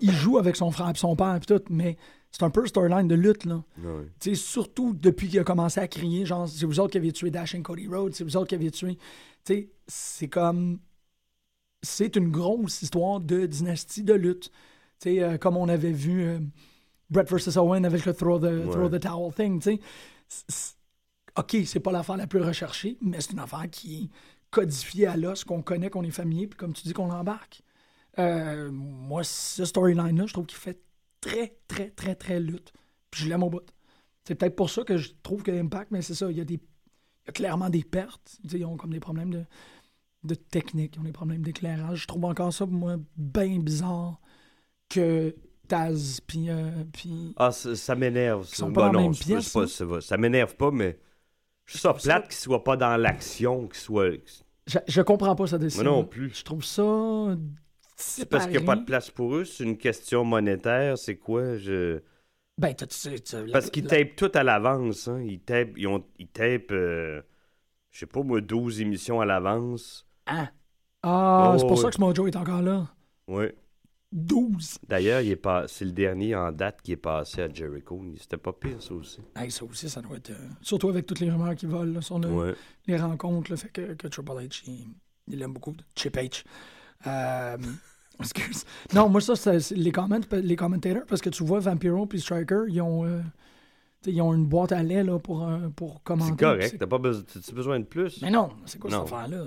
Speaker 4: Il, joue avec son frère et son père et tout, mais c'est un peu storyline de lutte, là. Surtout depuis qu'il a commencé à crier, genre, c'est vous autres qui avez tué Dashing Cody Rhodes, c'est vous autres qui avez tué. C'est comme. C'est une grosse histoire de dynastie de lutte. Euh, comme on avait vu euh, Brett vs. Owen avec le throw the, throw the towel thing, OK, c'est pas l'affaire la plus recherchée, mais c'est une affaire qui est codifiée à l'os, qu'on connaît, qu'on est familier, puis comme tu dis, qu'on l'embarque. Euh, moi, ce storyline-là, je trouve qu'il fait très, très, très, très lutte. Puis je l'aime au bout. C'est peut-être pour ça que je trouve que Impact, mais c'est ça, il y a des. Il y a clairement des pertes. Ils ont comme des problèmes de, de technique, ils ont des problèmes d'éclairage. Je trouve encore ça, moi, bien bizarre que Taz, puis. euh, puis-
Speaker 5: Ah, ça, ça m'énerve. ça.
Speaker 4: sont pas
Speaker 5: Bon,
Speaker 4: dans la
Speaker 5: non,
Speaker 4: même pièce,
Speaker 5: pas-. Ça m'énerve pas, mais je trouve ça plate qu'il soit pas dans l'action, qu'il soit.
Speaker 4: Je, je comprends pas sa décision.
Speaker 5: Moi non plus.
Speaker 4: Je trouve ça.
Speaker 5: C'est parce qu'il n'y a pas de place pour eux, c'est une question monétaire, c'est quoi? Je...
Speaker 4: Ben, tu
Speaker 5: Parce qu'ils tapent tout à l'avance, hein. Ils tapent, ils ont, ils tapent, euh, je sais pas moi, 12 émissions à l'avance.
Speaker 4: Ah, Ah,
Speaker 5: Oh,
Speaker 4: c'est pour
Speaker 5: ouais.
Speaker 4: ça que Mojo est encore là.
Speaker 5: Ouais.
Speaker 4: 12.
Speaker 5: D'ailleurs, il est pas, c'est le dernier en date qui est passé à Jericho. C'était pas pire, ça aussi.
Speaker 4: Hey, ça aussi, ça doit être. euh, surtout avec toutes les rumeurs qui volent là, sur le-
Speaker 5: Ouais.
Speaker 4: les rencontres, là, fait que, que Triple H, il, il aime beaucoup. Chip H. Euh, excuse. Non, moi, ça, c'est les, comment, les commentators, parce que tu vois, Vampiro puis Striker, ils ont, euh, ils ont une boîte à lait là, pour, pour commenter.
Speaker 5: C'est correct, t'as pas besoin, de plus?
Speaker 4: Mais non, c'est quoi
Speaker 5: Non,
Speaker 4: cette affaire-là?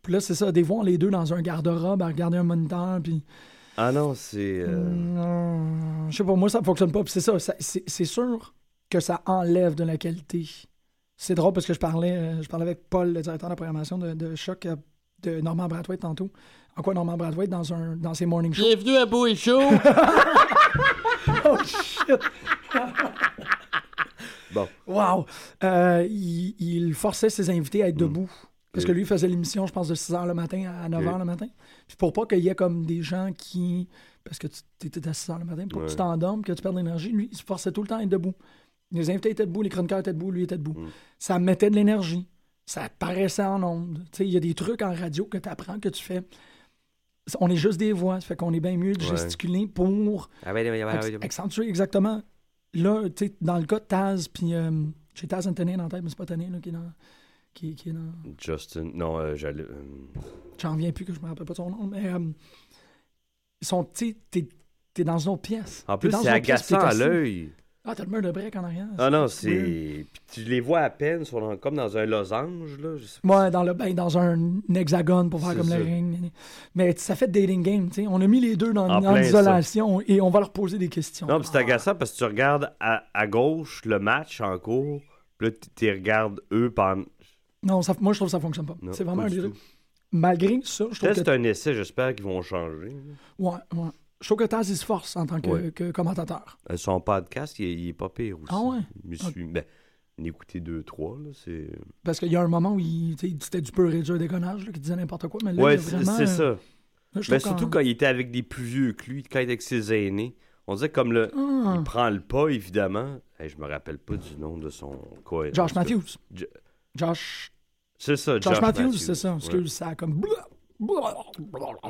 Speaker 4: Puis là, c'est ça, des fois, on les deux dans un garde-robe à regarder un moniteur, puis.
Speaker 5: Ah non, c'est... euh,
Speaker 4: Non, je sais pas, moi, ça fonctionne pas. C'est ça, ça- c'est sûr que ça enlève de la qualité. C'est drôle parce que je parlais, euh, je parlais avec Paul, le directeur de la programmation de, de Choc, euh, de Norman Brathwaite tantôt. En quoi Norman Brathwaite, dans, un, dans ses morning shows?
Speaker 6: Bienvenue à Beau et Chaud.
Speaker 4: Oh shit!
Speaker 5: Bon.
Speaker 4: Wow! Euh, il, il forçait ses invités à être debout. Parce que lui, il faisait l'émission, je pense, de 6 h le matin à 9 h le matin. Puis pour pas qu'il y ait comme des gens qui. Parce que tu étais à 6 h le matin, pour que tu t'endormes, que tu perdes l'énergie, lui, il se forçait tout le temps à être debout. Les invités étaient debout, les chroniqueurs étaient debout, lui était debout.
Speaker 5: Mm.
Speaker 4: Ça mettait de l'énergie. Ça paraissait en ondes. Tu sais, il y a des trucs en radio que tu apprends, que tu fais. On est juste des voix, ça fait qu'on est bien mieux de
Speaker 5: Ouais.
Speaker 4: gesticuler pour
Speaker 5: Ah ouais,
Speaker 4: accentuer exactement. Là, tu sais, dans le cas de Taz, puis euh, j'ai Taz Anthony dans la tête, mais c'est pas là, qui est dans. Qui, qui est dans.
Speaker 5: Justin, non, euh, j'allais... euh,
Speaker 4: J'en reviens plus que je me rappelle pas de son nom, mais. euh, ils sont. Tu sais, t'es, t'es dans une autre pièce.
Speaker 5: En
Speaker 4: T'es
Speaker 5: plus,
Speaker 4: dans
Speaker 5: c'est
Speaker 4: une autre pièce, puis
Speaker 5: agaçant
Speaker 4: t'es
Speaker 5: à
Speaker 4: assis.
Speaker 5: l'œil.
Speaker 4: Ah, t'as le mur de break en arrière.
Speaker 5: Ah non, c'est... Puis tu les vois à peine, ils sont dans- comme dans un losange, là. Je sais pas.
Speaker 4: Ouais, dans, le, ben, dans un hexagone pour faire
Speaker 5: C'est
Speaker 4: comme
Speaker 5: ça.
Speaker 4: le ring. Mais ça fait dating game, tu sais. On a mis les deux dans,
Speaker 5: En plein
Speaker 4: l'isolation et on va leur poser des questions.
Speaker 5: Non, puis c'est agaçant parce que tu regardes à, à gauche le match en cours, puis là, tu tu regardes eux pendant...
Speaker 4: Non, ça- moi, je trouve que ça fonctionne pas.
Speaker 5: Non,
Speaker 4: C'est vraiment
Speaker 5: pas
Speaker 4: un
Speaker 5: du tout.
Speaker 4: Malgré ça, je trouve
Speaker 5: Peut-être
Speaker 4: que
Speaker 5: c'est un essai, j'espère qu'ils vont changer.
Speaker 4: Ouais, ouais. Je trouve que Taz, il se force en tant que,
Speaker 5: Ouais.
Speaker 4: que commentateur.
Speaker 5: Euh, Son podcast, il est, il est pas pire aussi.
Speaker 4: Ah ouais?
Speaker 5: Je me suis... Ben, écouté deux, trois, là, c'est...
Speaker 4: Parce qu'il y a un moment où il, tu sais, c'était du pur et dur déconnage, là, qui disait n'importe quoi, mais là,
Speaker 5: Ouais,
Speaker 4: il y a
Speaker 5: c'est
Speaker 4: vraiment...
Speaker 5: c'est
Speaker 4: euh,
Speaker 5: ça.
Speaker 4: Là, je
Speaker 5: Mais
Speaker 4: trouve
Speaker 5: surtout
Speaker 4: qu'en-
Speaker 5: quand il était avec des plus vieux que lui, quand il était avec ses aînés. On dirait comme le.
Speaker 4: Ah,
Speaker 5: Il prend le pas, évidemment. Hey, je me rappelle pas du nom de son. Quoi,
Speaker 4: Josh. Matthews. Josh,
Speaker 5: C'est ça,
Speaker 4: Josh, Matthews, c'est ça.
Speaker 5: Ouais.
Speaker 4: Excuse, ça a comme.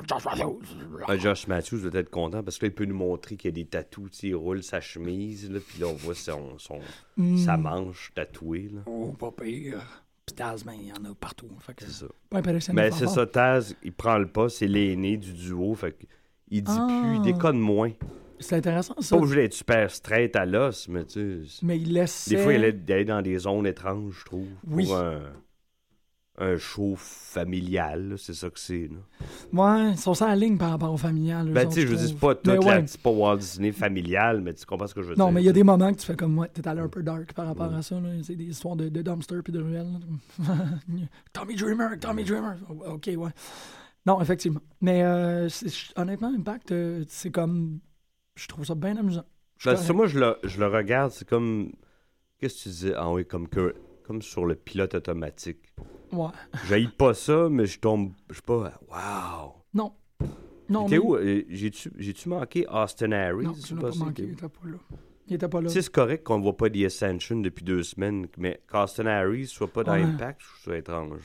Speaker 4: Josh Matthews.
Speaker 5: Ouais, Josh Matthews doit être content parce que là, il peut nous montrer qu'il y a des tatous. Il roule sa chemise, là, puis là, on voit son, son-
Speaker 4: Hmm.
Speaker 5: sa manche tatouée. là.
Speaker 4: Oh, pas pire. Puis Taz, ben, il y en a partout. Fait que,
Speaker 5: C'est ça. Mais
Speaker 4: fort
Speaker 5: c'est ça, Taz, il prend le pas, c'est l'aîné du duo. Fait dit
Speaker 4: Ah.
Speaker 5: plus, il déconne moins.
Speaker 4: C'est intéressant,
Speaker 5: C'est
Speaker 4: ça.
Speaker 5: pas obligé d'être super straight à l'os, mais tu sais.
Speaker 4: Mais il laisse.
Speaker 5: Des fois, il allait d'aller dans des zones étranges, je trouve.
Speaker 4: Oui.
Speaker 5: Pour un, un show familial, c'est ça que c'est.
Speaker 4: Ouais, ils sont la ligne par rapport au familial.
Speaker 5: Ben, tu sais, je veux dire, c'est pas tout,
Speaker 4: Mais
Speaker 5: la-
Speaker 4: ouais.
Speaker 5: c'est pas Walt Disney familial, mais tu comprends ce que je veux
Speaker 4: Non,
Speaker 5: dire.
Speaker 4: mais il y a des moments que tu fais comme moi, t'es allé un peu dark par rapport
Speaker 5: Ouais.
Speaker 4: à ça. là. C'est des histoires de, de dumpster puis de ruelles. là. Tommy Dreamer, Tommy Dreamer. Oh, Ok, ouais. Non, effectivement. Mais euh, honnêtement, Impact, euh, c'est comme. Je trouve ça bien amusant. Je
Speaker 5: Ben, ça, moi, je le, je le regarde, c'est comme. Qu'est-ce que tu disais? Ah oui, comme, que, comme sur le pilote automatique.
Speaker 4: Ouais.
Speaker 5: J'haïs pas ça, mais je tombe. Je suis pas. Waouh!
Speaker 4: Non. Non,
Speaker 5: T'es
Speaker 4: mais-
Speaker 5: où? J'ai-tu manqué Austin Harris?
Speaker 4: Non, tu
Speaker 5: pas
Speaker 4: pas manqué. Il était pas là. Il était pas là.
Speaker 5: Tu sais, c'est correct qu'on voit pas The Ascension depuis deux semaines, mais qu'Austin Harris soit pas dans
Speaker 4: Ouais.
Speaker 5: Impact, je trouve ça étrange.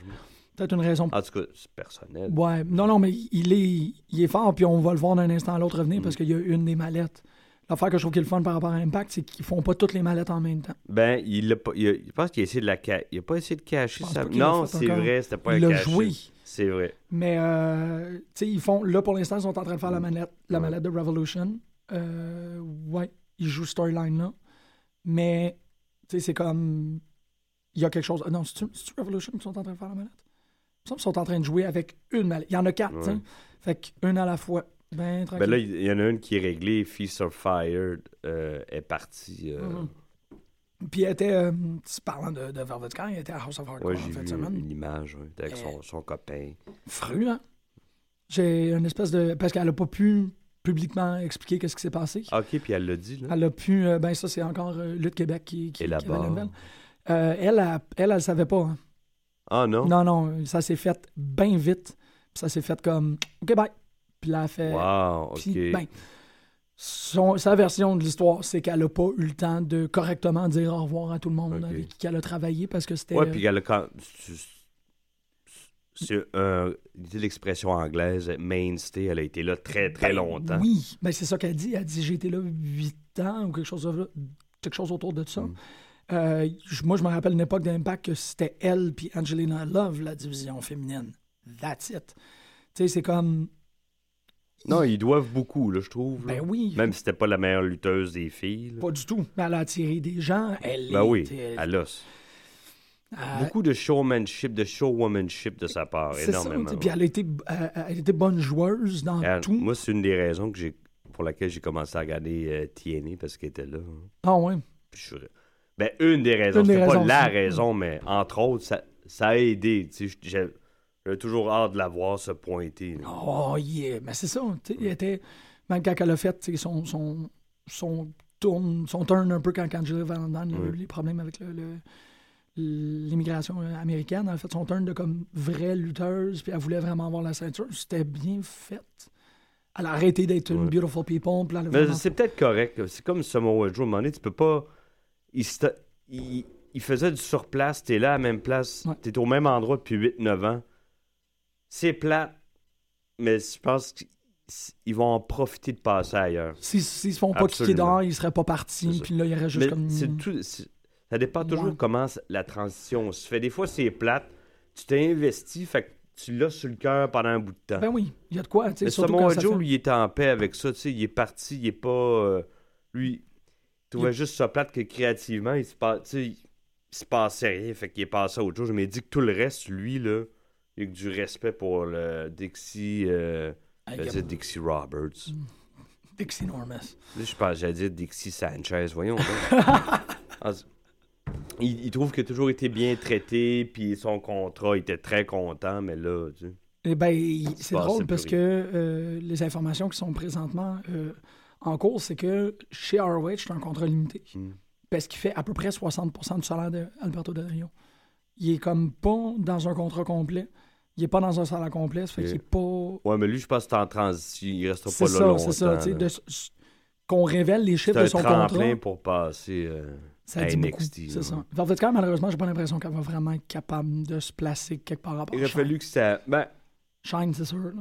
Speaker 4: Peut-être une raison.
Speaker 5: En tout cas, c'est personnel.
Speaker 4: Ouais. Non, non, mais il est, il est fort, puis on va le voir d'un instant à l'autre revenir
Speaker 5: Mm.
Speaker 4: parce qu'il y a une des mallettes. L'affaire que je trouve qui est le fun par rapport à Impact, c'est qu'ils font pas toutes les mallettes en même temps.
Speaker 5: Ben, il a pas. il a- je pense qu'il a essayé de la Il a pas essayé de cacher
Speaker 4: l'a
Speaker 5: Non, c'est vrai, c'était pas
Speaker 4: il
Speaker 5: un caché.
Speaker 4: joué.
Speaker 5: C'est vrai.
Speaker 4: Mais, euh, tu sais, ils font. Là, pour l'instant, ils sont en train de faire la mallette, la
Speaker 5: Ouais.
Speaker 4: mallette de Revolution. Euh, ouais, ils jouent storyline là. Mais, tu sais, c'est comme. Il y a quelque chose. Non, c'est-tu Revolution qui sont en train de faire la mallette? Il me semble qu'ils sont en train de jouer avec une mallette. Il y en a quatre.
Speaker 5: Ouais.
Speaker 4: Fait qu'une à la fois. Ben, tranquille.
Speaker 5: Ben là, il y en a une qui est réglée. Feast of Fire euh, est partie. euh,
Speaker 4: Mhm. Puis elle était, euh, parlant de, de Velvet Sky, elle était à House of Hardcore
Speaker 5: Ouais,
Speaker 4: en de semaine.
Speaker 5: une image ouais, avec son, son copain.
Speaker 4: Fru, hein? J'ai une espèce de... Parce qu'elle a pas pu publiquement expliquer qu'est-ce qui s'est passé.
Speaker 5: Ah, ok, puis elle l'a dit, là.
Speaker 4: Elle a pu... euh, ben ça, c'est encore Lutte Québec qui, qui,
Speaker 5: Et
Speaker 4: qui avait la
Speaker 5: là-bas.
Speaker 4: nouvelle. Elle, elle, elle, elle savait pas. hein.
Speaker 5: Ah non?
Speaker 4: Non, non, ça s'est fait bien vite. Puis ça s'est fait comme... OK, bye. Puis là, elle fait...
Speaker 5: Wow, ok.
Speaker 4: Puis, ben, son- sa version de l'histoire, c'est qu'elle a pas eu le temps de correctement dire au revoir à tout le monde
Speaker 5: Ok.
Speaker 4: avec qui elle a travaillé parce que c'était...
Speaker 5: ouais, puis elle a quand. c'est- l'expression anglaise, mainstay, elle a été là très très
Speaker 4: Ben
Speaker 5: longtemps.
Speaker 4: Oui, ben c'est ça qu'elle dit. Elle dit j'ai été là huit ans ou quelque chose, quelque chose autour de ça.
Speaker 5: Mm.
Speaker 4: Euh, moi, je me rappelle une époque d'Impact que c'était elle puis Angelina Love, la division féminine. That's it. Tu sais, c'est comme.
Speaker 5: Non, ils doivent beaucoup, là, je trouve. là.
Speaker 4: Ben oui.
Speaker 5: Même si c'était pas la meilleure lutteuse des filles. là.
Speaker 4: Pas du tout. Mais elle a attiré des gens. Elle
Speaker 5: Ben oui,
Speaker 4: était-
Speaker 5: à l'os.
Speaker 4: euh,
Speaker 5: Beaucoup de showmanship, de showwomanship de sa part,
Speaker 4: ça.
Speaker 5: énormément.
Speaker 4: sais, Puis elle été, euh, elle était bonne joueuse dans
Speaker 5: Elle-
Speaker 4: tout.
Speaker 5: Moi, c'est une des raisons que j'ai pour laquelle j'ai commencé à regarder euh, TNA parce qu'elle était là. hein.
Speaker 4: Ah ouais?
Speaker 5: Puis je suis- Ben, une des raisons. C'était pas la raison, mais entre autres, ça, ça a aidé. J'ai toujours hâte de la voir se pointer. là.
Speaker 4: Oh yeah, mais c'est ça. était, même quand elle a fait son, son, son, tourne, son turn un peu quand Valentine il y a eu les problèmes avec le- le- l'immigration américaine. Elle a fait son turn de comme vraie lutteuse, puis elle voulait vraiment avoir la ceinture. C'était bien fait. Elle a arrêté d'être une beautiful people. Puis elle a
Speaker 5: Mais c'est peut-être correct. C'est comme Samoa Joe. À un moment donné, tu peux pas. Il, il, il faisait du surplace. T'es là à la même place.
Speaker 4: Ouais.
Speaker 5: T'es au même endroit depuis 8-9 ans. C'est plat. Mais je pense qu'ils vont en profiter de passer ailleurs.
Speaker 4: Si- S'ils se font pas kicker
Speaker 5: Absolument.
Speaker 4: dehors, ils seraient pas partis. Puis là, il y aurait juste
Speaker 5: Mais
Speaker 4: comme.
Speaker 5: tout. Ça dépend toujours
Speaker 4: Ouais.
Speaker 5: comment la transition se fait. Des fois, c'est plate. Tu t'es investi, fait que tu l'as sur le cœur pendant un bout de temps.
Speaker 4: Ben oui, il y a de quoi.
Speaker 5: Mais Samoa Joe,
Speaker 4: fait-
Speaker 5: lui, il était en paix avec ça. Tu sais, il est parti, il est pas. euh, lui, il trouvait juste ça plate que créativement, il se, pa- tu sais, il se passait rien. Fait qu'il est passé à autre chose. Mais il dit que tout le reste, lui, là, il a que du respect pour le Dixie. Euh,
Speaker 4: il y
Speaker 5: Dixie Roberts.
Speaker 4: Dixie Normus.
Speaker 5: Je pense, j'allais dire Dixie Sanchez. Voyons. Ah, il, il trouve qu'il a toujours été bien traité, puis son contrat, il était très content, mais là, tu sais.
Speaker 4: Eh ben, il- c'est
Speaker 5: passe
Speaker 4: drôle parce que euh, les informations qui sont présentement euh, en cours, c'est que chez ROH, c'est un contrat limité.
Speaker 5: Mm.
Speaker 4: Parce qu'il fait à peu près 60% du salaire d'Alberto Del Rio. Il est comme pas dans un contrat complet. Il est pas dans un salaire complet, ça fait qu'il est pas.
Speaker 5: Ouais, mais lui, je pense que c'est en transition. Il restera
Speaker 4: C'est
Speaker 5: pas là
Speaker 4: ça,
Speaker 5: longtemps.
Speaker 4: c'est ça. de s- Qu'on révèle les
Speaker 5: C'est
Speaker 4: chiffres
Speaker 5: un
Speaker 4: de son
Speaker 5: tremplin
Speaker 4: contrat.
Speaker 5: pour passer euh,
Speaker 4: Ça dit beaucoup.
Speaker 5: NXT.
Speaker 4: C'est
Speaker 5: là.
Speaker 4: ça. En fait, quand même, malheureusement, j'ai pas l'impression qu'elle va vraiment être capable de se placer quelque part à part
Speaker 5: Il aurait fallu que ça. Ben,
Speaker 4: Shine, c'est sûr. Là.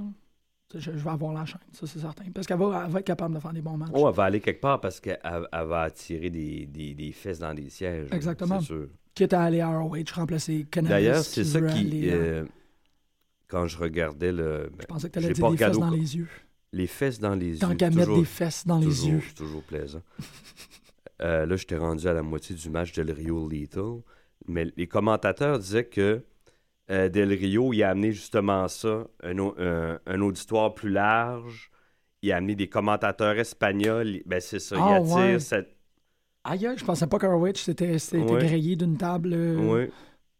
Speaker 4: Je, je vais avoir la chaîne, ça c'est certain. Parce qu'elle va, être capable de faire des bons matchs.
Speaker 5: oh, elle va aller quelque part parce qu'elle elle va attirer des, des, des fesses dans des sièges.
Speaker 4: Exactement.
Speaker 5: C'est sûr.
Speaker 4: Quitte à aller à ROH, remplacer.
Speaker 5: D'ailleurs, c'est ça qui.
Speaker 4: euh,
Speaker 5: quand je regardais le. ben,
Speaker 4: Je pensais que tu allais dire des fesses dans les yeux.
Speaker 5: les fesses dans les
Speaker 4: Tant
Speaker 5: yeux.
Speaker 4: qu'à mettre des fesses dans les yeux.
Speaker 5: C'est toujours plaisant. Euh, là, j'étais rendu à la moitié du match Del Rio Lethal. Mais les commentateurs disaient que euh, Del Rio, il a amené justement ça, un, un- auditoire plus large. Il a amené des commentateurs espagnols. Ben, c'est ça.
Speaker 4: Ah,
Speaker 5: il attire
Speaker 4: ouais.
Speaker 5: cette.
Speaker 4: Aïe, aïe, je pensais pas qu'ROH s'était
Speaker 5: Ouais.
Speaker 4: grillé d'une table euh,
Speaker 5: Ouais.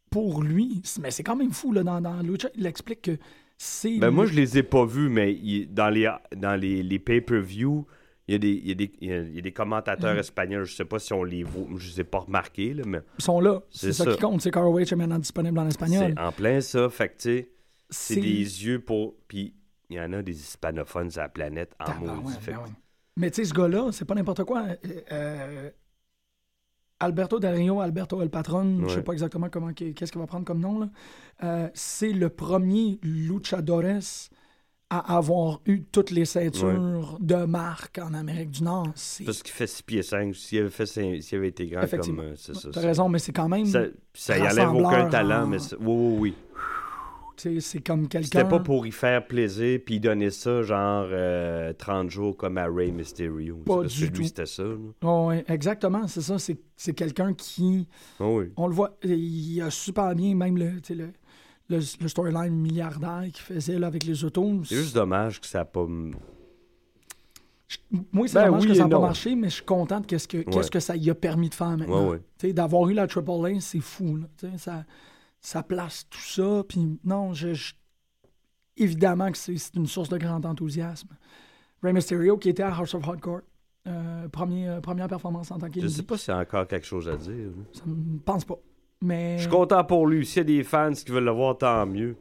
Speaker 4: pour lui. Mais c'est quand même fou, là, dans, dans Lucha. Il explique que c'est.
Speaker 5: Ben, moi, je les ai pas vus, mais il- dans les, dans les, les pay-per-view, il y, a des, il, y a des, il y a- il y a des commentateurs
Speaker 4: Mm.
Speaker 5: espagnols. Je sais pas si on les voit. Je les ai pas remarqués, là, mais
Speaker 4: Ils sont là. C'est ça,
Speaker 5: ça.
Speaker 4: qui compte. C'est qu'ROH est maintenant disponible en espagnol.
Speaker 5: c'est en plein ça. Fait que, tu sais,
Speaker 4: c'est
Speaker 5: des yeux pour. Puis il y en a des hispanophones sur la planète en maudit.
Speaker 4: Ben ouais. Mais tu sais, ce gars-là, c'est pas n'importe quoi. Euh, euh, Alberto Del Rio, Alberto El Patron, je sais
Speaker 5: Ouais.
Speaker 4: pas exactement comment qu'est-ce qu'il va prendre comme nom, là. Euh, c'est le premier luchadores à avoir eu toutes les ceintures de marque en Amérique du Nord. C'est-
Speaker 5: Parce qu'il fait 6 pieds 5. S'il avait, fait cinq- s'il avait été grand comme. Euh, c'est ça.
Speaker 4: T'as raison, mais c'est quand même.
Speaker 5: Ça, ça y enlève aucun talent,
Speaker 4: en-
Speaker 5: mais c'est- oui, oui, oui.
Speaker 4: C'est comme quelqu'un.
Speaker 5: C'était pas pour y faire plaisir puis donner ça, genre euh, 30 jours comme à Ray Mysterio.
Speaker 4: Pas du tout.
Speaker 5: c'était ça.
Speaker 4: Oh, ouais, exactement, c'est ça. C'est c'est quelqu'un qui.
Speaker 5: Oh oui.
Speaker 4: On le voit, il a super bien, même le, le, le storyline milliardaire qu'il faisait là, avec les autos.
Speaker 5: C'est juste dommage que ça a pas.
Speaker 4: Moi, c'est
Speaker 5: Ben
Speaker 4: dommage
Speaker 5: oui
Speaker 4: que ça n'a pas marché, mais je suis content de qu'est-ce que, qu'est-ce que ça y a permis de faire maintenant.
Speaker 5: Ouais, ouais.
Speaker 4: Tu sais, D'avoir eu la Triple A, c'est fou. là. Tu sais, Ça, ça place tout ça. Puis non, je, je- évidemment que c'est c'est une source de grand enthousiasme. Rey Mysterio, qui était à House of Hardcore, euh, premier, euh, première performance en tant
Speaker 5: Je
Speaker 4: qu'indie.
Speaker 5: sais pas s'il y a encore quelque chose à dire. là.
Speaker 4: Ça me pense pas. Mais
Speaker 5: Je suis content pour lui. S'il y a des fans qui veulent le voir, tant mieux.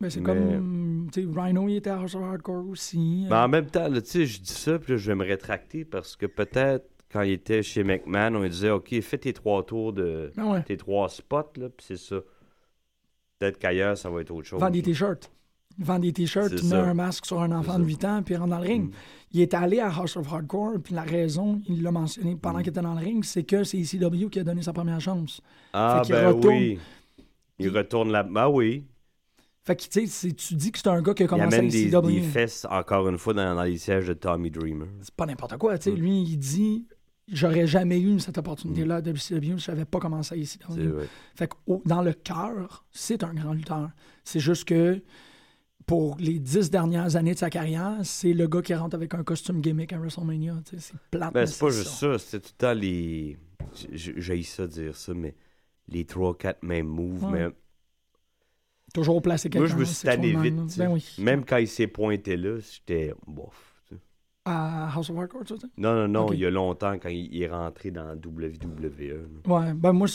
Speaker 4: mais c'est
Speaker 5: mais-
Speaker 4: comme. tu sais, Rhino, il était Hardcore aussi.
Speaker 5: Mais
Speaker 4: Euh,
Speaker 5: en même temps, tu sais, je dis ça, puis là, je vais me rétracter parce que peut-être quand il était chez McMahon, on lui disait OK, fais tes trois tours de.
Speaker 4: ah ouais.
Speaker 5: tes trois spots, là, puis c'est ça. Peut-être qu'ailleurs, ça va être autre chose.
Speaker 4: Vend des t-shirts. Il vend des t-shirts, il met un masque sur un enfant de
Speaker 5: ça.
Speaker 4: 8 ans, puis il rentre dans le ring.
Speaker 5: Mm.
Speaker 4: Il est allé à House of Hardcore, puis la raison, il l'a mentionné pendant
Speaker 5: Mm.
Speaker 4: qu'il était dans le ring, c'est que c'est ECW qui a donné sa première chance.
Speaker 5: Ah,
Speaker 4: Fait
Speaker 5: ben
Speaker 4: retourne.
Speaker 5: oui. Il retourne là. Ah oui.
Speaker 4: Fait que, tu sais, tu dis que c'est un gars qui a
Speaker 5: Il
Speaker 4: commencé à
Speaker 5: amène des,
Speaker 4: ECW.
Speaker 5: des fesses, encore une fois, dans, dans les sièges de Tommy Dreamer.
Speaker 4: C'est pas n'importe quoi, tu sais.
Speaker 5: Mm.
Speaker 4: Lui, il dit J'aurais jamais eu cette opportunité-là à WCW si j'avais pas commencé à ECW.
Speaker 5: vrai.
Speaker 4: Fait que dans le cœur, c'est un grand lutteur. C'est juste que pour les dix dernières années de sa carrière, c'est le gars qui rentre avec un costume gimmick à WrestleMania. C'est plate.
Speaker 5: Ben, c'est pas juste ça. C'est tout le temps les. J'ai ça dire ça, mais les 3-4 mêmes moves.
Speaker 4: Ouais.
Speaker 5: Mais
Speaker 4: Toujours placer quelqu'un.
Speaker 5: moi, je me suis tanné vite.
Speaker 4: Ben oui.
Speaker 5: Même quand il s'est pointé là, j'étais. Bof.
Speaker 4: À House of Hardcore.
Speaker 5: Non, non, non, il y a longtemps quand il, est rentré dans WWE.
Speaker 4: Ouais, ben moi,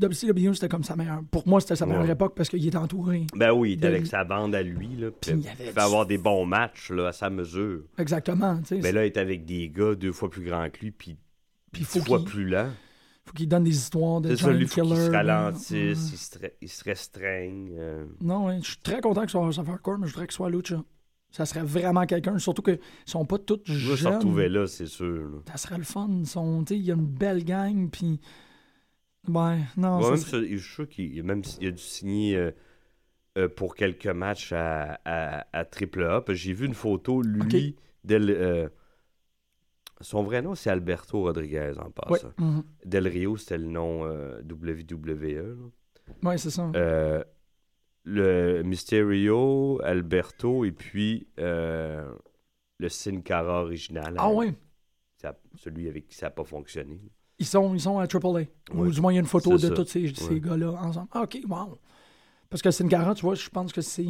Speaker 4: WCW, c'était comme sa meilleure. Pour moi, c'était sa meilleure
Speaker 5: Ouais.
Speaker 4: époque parce qu'il était entouré.
Speaker 5: Ben oui, il était
Speaker 4: De-
Speaker 5: avec sa bande à lui. Là, puis
Speaker 4: il avait
Speaker 5: il avoir des bons matchs là, à sa mesure.
Speaker 4: Exactement, tu sais.
Speaker 5: Mais là, il est avec des gars deux fois plus grands que lui, puis
Speaker 4: Puis
Speaker 5: dix fois
Speaker 4: qu'il
Speaker 5: plus lent.
Speaker 4: faut qu'il donne des histoires de
Speaker 5: C'est ça, lui, faut qu'il se ralentisse, il, se, il se restreigne. euh.
Speaker 4: Non, ouais, je suis très content qu'il soit House of Hardcore, mais je voudrais qu'il soit Lucha. Ça serait vraiment quelqu'un, surtout qu'ils sont pas tous
Speaker 5: Je vais se
Speaker 4: jeunes.
Speaker 5: retrouver là, c'est sûr. là.
Speaker 4: Ça serait le fun. Ils sont- tu sais, Il y a une belle gang, puis... Ouais, non,
Speaker 5: Ouais,
Speaker 4: ça
Speaker 5: même
Speaker 4: serait-
Speaker 5: je suis sûr qu'il il a même il a dû signer euh, euh, pour quelques matchs à, à, à AAA. que J'ai vu une photo, lui, Del, euh, son vrai nom, c'est Alberto Rodriguez, en
Speaker 4: Ouais,
Speaker 5: passant.
Speaker 4: mhm.
Speaker 5: Del Rio, c'était le nom euh, WWE. là.
Speaker 4: Ouais, c'est ça.
Speaker 5: Euh, le Mysterio, Alberto, et puis euh, le Sin Cara original.
Speaker 4: ah ouais,
Speaker 5: ça- celui avec qui ça n'a pas fonctionné.
Speaker 4: ils sont, ils sont à AAA. Ou du moins, il y a une photo de
Speaker 5: ça.
Speaker 4: tous ces, ces gars-là ensemble. Ah, OK, wow. Parce que Sin Cara, tu vois, je pense que c'est...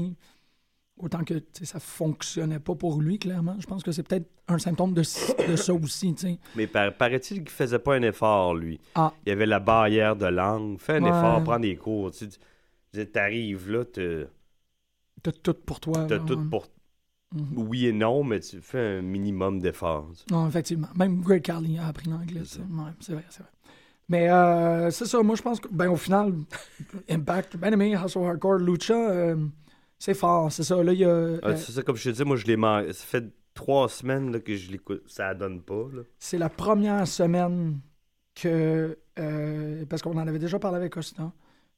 Speaker 4: Autant que ça fonctionnait pas pour lui, clairement. Je pense que c'est peut-être un symptôme de, de ça aussi.
Speaker 5: Mais par- paraît-il qu'il faisait pas un effort, lui.
Speaker 4: Ah.
Speaker 5: Il y avait la barrière de langue. Fais un
Speaker 4: Ouais.
Speaker 5: effort, prends des cours. T'arrives là, te-
Speaker 4: T'as tout pour toi.
Speaker 5: T'as tout pour.
Speaker 4: Mhm.
Speaker 5: Oui et non, mais tu fais un minimum d'efforts.
Speaker 4: Non, effectivement. Même Greg Carly a appris l'anglais. Ouais, c'est vrai, c'est vrai. Mais euh, c'est ça, moi je pense que, ben au final, Impact, ben aimé, House of Hardcore, Lucha, euh, c'est fort, c'est ça. Là, il y a.
Speaker 5: Ah,
Speaker 4: euh,
Speaker 5: c'est ça, comme je te dis, moi, je l'ai man- Ça fait trois semaines là, que je l'écoute. Ça donne pas.
Speaker 4: C'est la première semaine que. euh, parce qu'on en avait déjà parlé avec Costa,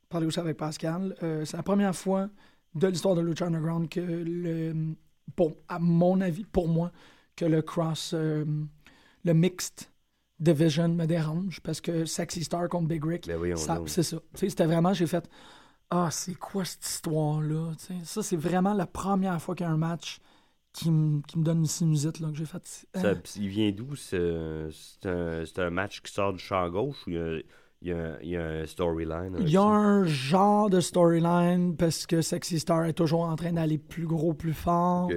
Speaker 4: parlé aussi avec Pascal. euh, c'est la première fois de l'histoire de Lucha Underground que le. Bon, à mon avis, pour moi, que le cross. euh, le mixed division me dérange parce que Sexy Star contre Big Rick.
Speaker 5: Ben.
Speaker 4: C'est ça. C'était vraiment, j'ai fait Ah, c'est quoi cette histoire-là? Ça, c'est vraiment la première fois qu'il y a un match qui me qui me donne une sinusite là, que j'ai fait.
Speaker 5: Ça,
Speaker 4: euh,
Speaker 5: il vient d'où? ce- C'est un, c'est un match qui sort du champ gauche ou il y a, il y a un- il y a un storyline?
Speaker 4: Il y a
Speaker 5: ça?
Speaker 4: un genre de storyline parce que Sexy Star est toujours en train d'aller plus gros, plus fort.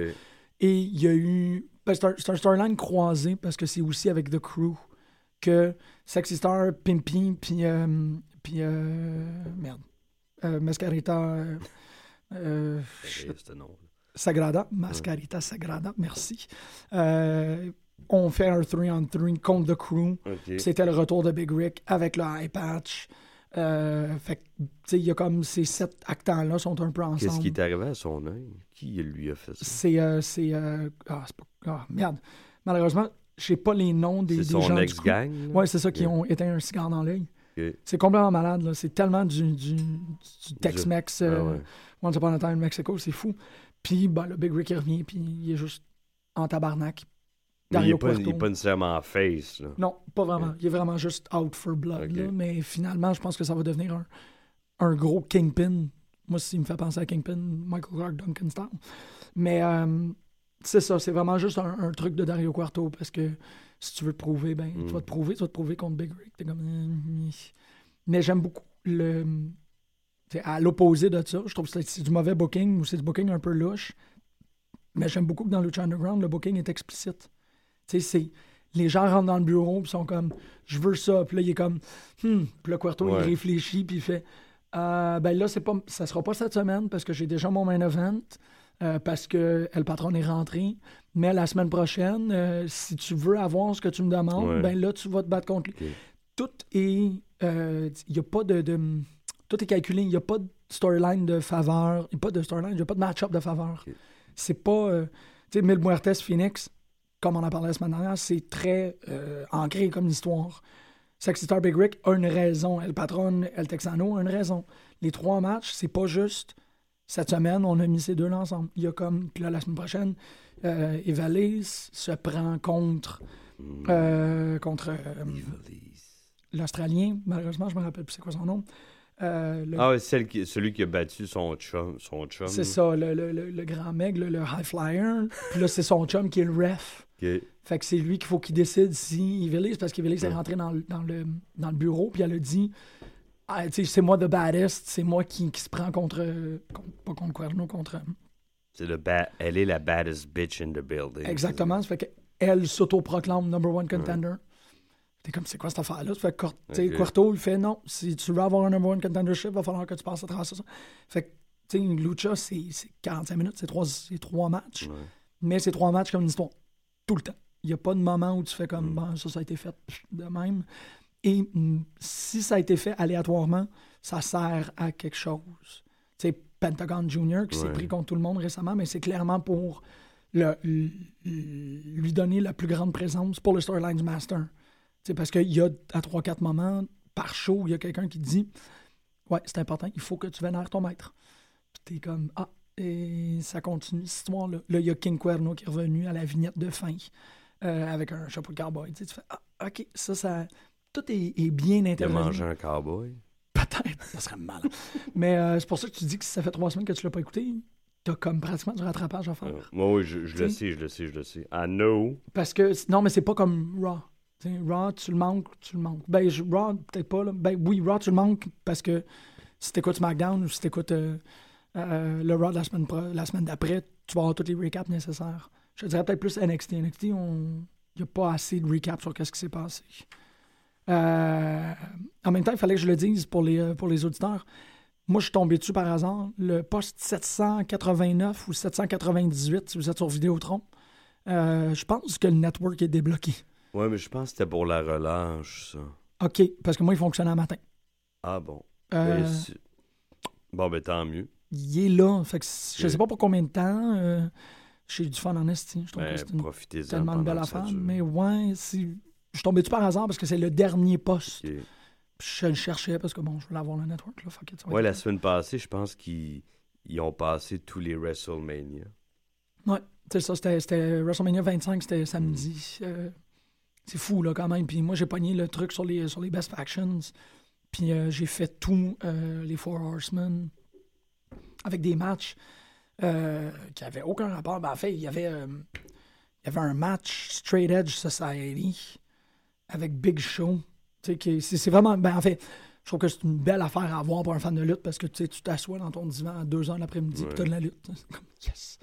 Speaker 4: Et il y a eu. ben, c'est un, storyline croisé parce que c'est aussi avec The Crew que Sexy Star, Pimpy, puis. euh, puis euh, merde. Euh, Mascarita. euh, euh. Sagrada, Mascarita Sagrada, merci. On fait un 3-on-3 contre The Crew. C'était le retour de Big Rick avec le high patch. Euh, fait que, tu sais, il y a comme ces sept acteurs-là sont un peu ensemble.
Speaker 5: Qu'est-ce qui est arrivé à son œil? Qui lui a fait ça?
Speaker 4: C'est. euh, c'est euh, ah, pas. Ah, merde. Malheureusement, je sais pas les noms des,
Speaker 5: C'est
Speaker 4: des
Speaker 5: son
Speaker 4: gens du
Speaker 5: ex-gang?
Speaker 4: crew.
Speaker 5: là?
Speaker 4: Ouais, c'est ça, qui
Speaker 5: Ok.
Speaker 4: ont éteint un cigare dans l'œil. C'est complètement malade, là. C'est tellement du, du, du Tex-Mex,
Speaker 5: Ah
Speaker 4: euh,
Speaker 5: ouais.
Speaker 4: Once Upon a Time Mexico, c'est fou. Puis, ben, le Big Rick, il revient, puis il est juste en tabarnak.
Speaker 5: Il
Speaker 4: Dario
Speaker 5: pas, il est
Speaker 4: Cuarto.
Speaker 5: pas nécessairement en face. Là.
Speaker 4: Non, pas vraiment. Il est vraiment juste out for blood. Là. Mais finalement, je pense que ça va devenir un, un gros Kingpin. Moi, s'il me fait penser à Kingpin, Michael Clark Duncan style. Mais euh, c'est ça, c'est vraiment juste un, un truc de Dario Cuarto parce que si tu veux te prouver, ben,
Speaker 5: Mm.
Speaker 4: tu vas te prouver, tu vas te prouver contre Big Rick. Comme. euh, Mais j'aime beaucoup le. À l'opposé de ça, je trouve que c'est- c'est du mauvais booking ou c'est du booking un peu louche. Mais j'aime beaucoup que dans Lucha Underground, le booking est explicite. Tu sais, c'est. Les gens rentrent dans le bureau puis sont comme je veux ça. Puis là, il est comme hmm. Puis le
Speaker 5: Ouais.
Speaker 4: il réfléchit puis il fait Euh, ben là, c'est pas, ça sera pas cette semaine parce que j'ai déjà mon main event. euh, parce que El Patron est rentré. Mais la semaine prochaine, euh, si tu veux avoir ce que tu me demandes,
Speaker 5: Ouais.
Speaker 4: ben là, tu vas te battre contre lui. Tout est. Il n'y a pas de, de- Tout est calculé. Il n'y a pas de storyline de faveur. Il n'y a pas de storyline. Il n'y a pas de match-up de faveur. C'est pas. tu sais, Mil Muertes Phoenix, comme on en parlait la semaine dernière, c'est très euh, ancré comme histoire. Sexy Star Big Rick a une raison. El Patron, El Texano a une raison. Les trois matchs, c'est pas juste cette semaine, on a mis ces deux-là ensemble. Il y a comme. Puis là, la semaine prochaine, euh, se prend contre. euh, contre euh, l'Australien. Malheureusement, je me rappelle plus c'est quoi son nom. Euh, le-
Speaker 5: Ah, ouais, celle qui, celui qui a battu son chum. Son chum.
Speaker 4: c'est ça, le, le- grand mec, le, le high flyer. Puis là, c'est son chum qui est le ref. Fait que c'est lui qu'il faut qu'il décide si Evilis, parce qu'Evilis est
Speaker 5: Ouais.
Speaker 4: rentré dans le, dans, le, dans le bureau, puis elle a dit ah, c'est moi the baddest, c'est moi qui, qui se prend contre, contre- Pas contre Cuerno, contre.
Speaker 5: C'est le ba- Elle est la baddest bitch in the building.
Speaker 4: Exactement. Ça fait qu'elle s'auto-proclame number one contender. T'es comme, c'est quoi cette affaire-là? Ça fait que, il fait non. Si tu veux avoir un number one contendership, il va falloir que tu passes à travers ça. Fait que, tu sais, une lucha, c'est c'est 45 minutes, c'est trois, trois matchs.
Speaker 5: Ouais.
Speaker 4: Mais c'est trois matchs comme une histoire. Tout le temps. Il n'y a pas de moment où tu fais
Speaker 5: Mm.
Speaker 4: comme, bon, ça, ça a été fait de même. Et mm, si ça a été fait aléatoirement, ça sert à quelque chose. Tu sais, Pentagon Junior qui s'est
Speaker 5: Ouais.
Speaker 4: pris contre tout le monde récemment, mais c'est clairement pour le- lui donner la plus grande présence pour le storyline du Master. Tu sais, parce qu'il y a à 3-4 moments par show, il y a quelqu'un qui dit Ouais, c'est important, il faut que tu vénères ton maître. Puis t'es comme Ah, et ça continue cette histoire-là. Là, il y a King Cuerno qui est revenu à la vignette de fin euh, avec un chapeau de cowboy. Tu, sais, tu fais Ah, ok, ça, ça. Tout est, est bien
Speaker 5: Il a mangé un cowboy?
Speaker 4: Peut-être, ça serait mal. Mais euh, c'est pour ça que tu dis que si ça fait trois semaines que tu l'as pas écouté, t'as comme pratiquement du rattrapage à faire.
Speaker 5: Euh, Moi, oui, je, je le
Speaker 4: sais?
Speaker 5: je le sais, je le sais. I know.
Speaker 4: Parce que, non, mais c'est pas comme Raw. Tu sais, Raw, tu le manques, tu le manques. Ben, je- Raw, peut-être pas. Là. Ben, oui, Raw, tu le manques parce que si t'écoutes SmackDown ou si t'écoutes euh, euh, le Raw la semaine, la semaine d'après, tu vas avoir tous les recaps nécessaires. Je dirais peut-être plus NXT. NXT, il n'y a pas assez de recaps sur ce qui s'est passé. Euh, en même temps, il fallait que je le dise pour les, euh, pour les auditeurs. Moi, je suis tombé dessus par hasard. Le poste 789 ou 798, si vous êtes sur Vidéotron. Euh, je pense que le network est débloqué.
Speaker 5: Ouais, mais je pense que c'était pour la relâche, ça.
Speaker 4: OK, parce que moi, il fonctionne à matin.
Speaker 5: Ah bon.
Speaker 4: Euh,
Speaker 5: Ben, bon, ben tant mieux.
Speaker 4: Il est là. Fait que c- je
Speaker 5: Ok.
Speaker 4: sais pas pour combien de temps. euh, J'ai du fun en esti. Je trouve
Speaker 5: Ben,
Speaker 4: que c'est une-
Speaker 5: profitez-en.
Speaker 4: tellement une belle affaire. Mais ouais, si... je suis tombé dessus par hasard parce que c'est le dernier poste. Je le cherchais parce que bon, je voulais avoir le network. Là, Fuck it,
Speaker 5: Ouais, la semaine passée, je pense qu'ils ils ont passé tous les WrestleMania.
Speaker 4: Ouais, c'est ça, c'était, WrestleMania 25, c'était samedi. Euh, c'est fou, là, quand même. Puis moi, j'ai pogné le truc sur les, sur les Best Factions. Puis euh, j'ai fait tout euh, les Four Horsemen avec des matchs euh, qui n'avaient aucun rapport. Ben, en fait, il y avait, euh, il y avait un match Straight Edge Society avec Big Show. Tu c'est, vraiment. Ben, je trouve que c'est une belle affaire à voir pour un fan de lutte parce que tu tu t'assois dans ton divan à 2 heures de l'après-midi
Speaker 5: Ouais.
Speaker 4: puis t'as de la lutte. C'est comme, yes!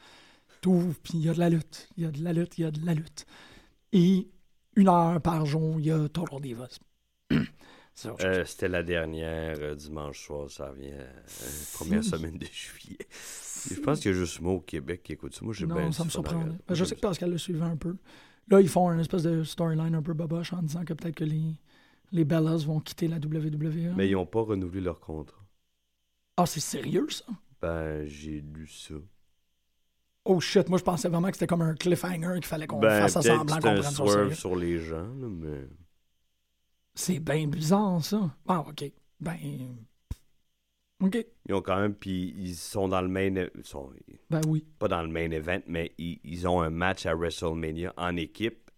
Speaker 4: T'ouvres, puis il y a de la lutte. Il y a de la lutte, il y a de la lutte. Et une heure par jour, il y a Total Divas.
Speaker 5: Euh, C'était la dernière euh, dimanche soir, ça revient la première semaine de juillet. Je pense qu'il y a juste moi au Québec qui écoute ça. Moi, j'ai bien
Speaker 4: non,
Speaker 5: du
Speaker 4: ça me surprend. Ben, je sais que Pascal le suivait un peu. Là, ils font une espèce de storyline un peu boboche en disant que peut-être que les, les Bellas vont quitter la WWE.
Speaker 5: Mais ils n'ont pas renouvelé leur contrat.
Speaker 4: Ah, c'est sérieux, ça?
Speaker 5: Ben, j'ai lu ça.
Speaker 4: Oh shit, moi je pensais vraiment que c'était comme un cliffhanger qu'il fallait qu'on
Speaker 5: Ben,
Speaker 4: fasse à
Speaker 5: peut-être
Speaker 4: semblant qu'on
Speaker 5: c'est un
Speaker 4: prenne ça au sérieux.
Speaker 5: swerve sur les gens, là, mais...
Speaker 4: C'est bien bizarre, ça. Ah, ok. Ben. Ok.
Speaker 5: Ils ont quand même, puis ils sont dans le main... Ils sont
Speaker 4: Ben oui.
Speaker 5: pas dans le main event, mais ils, ils ont un match à WrestleMania en équipe.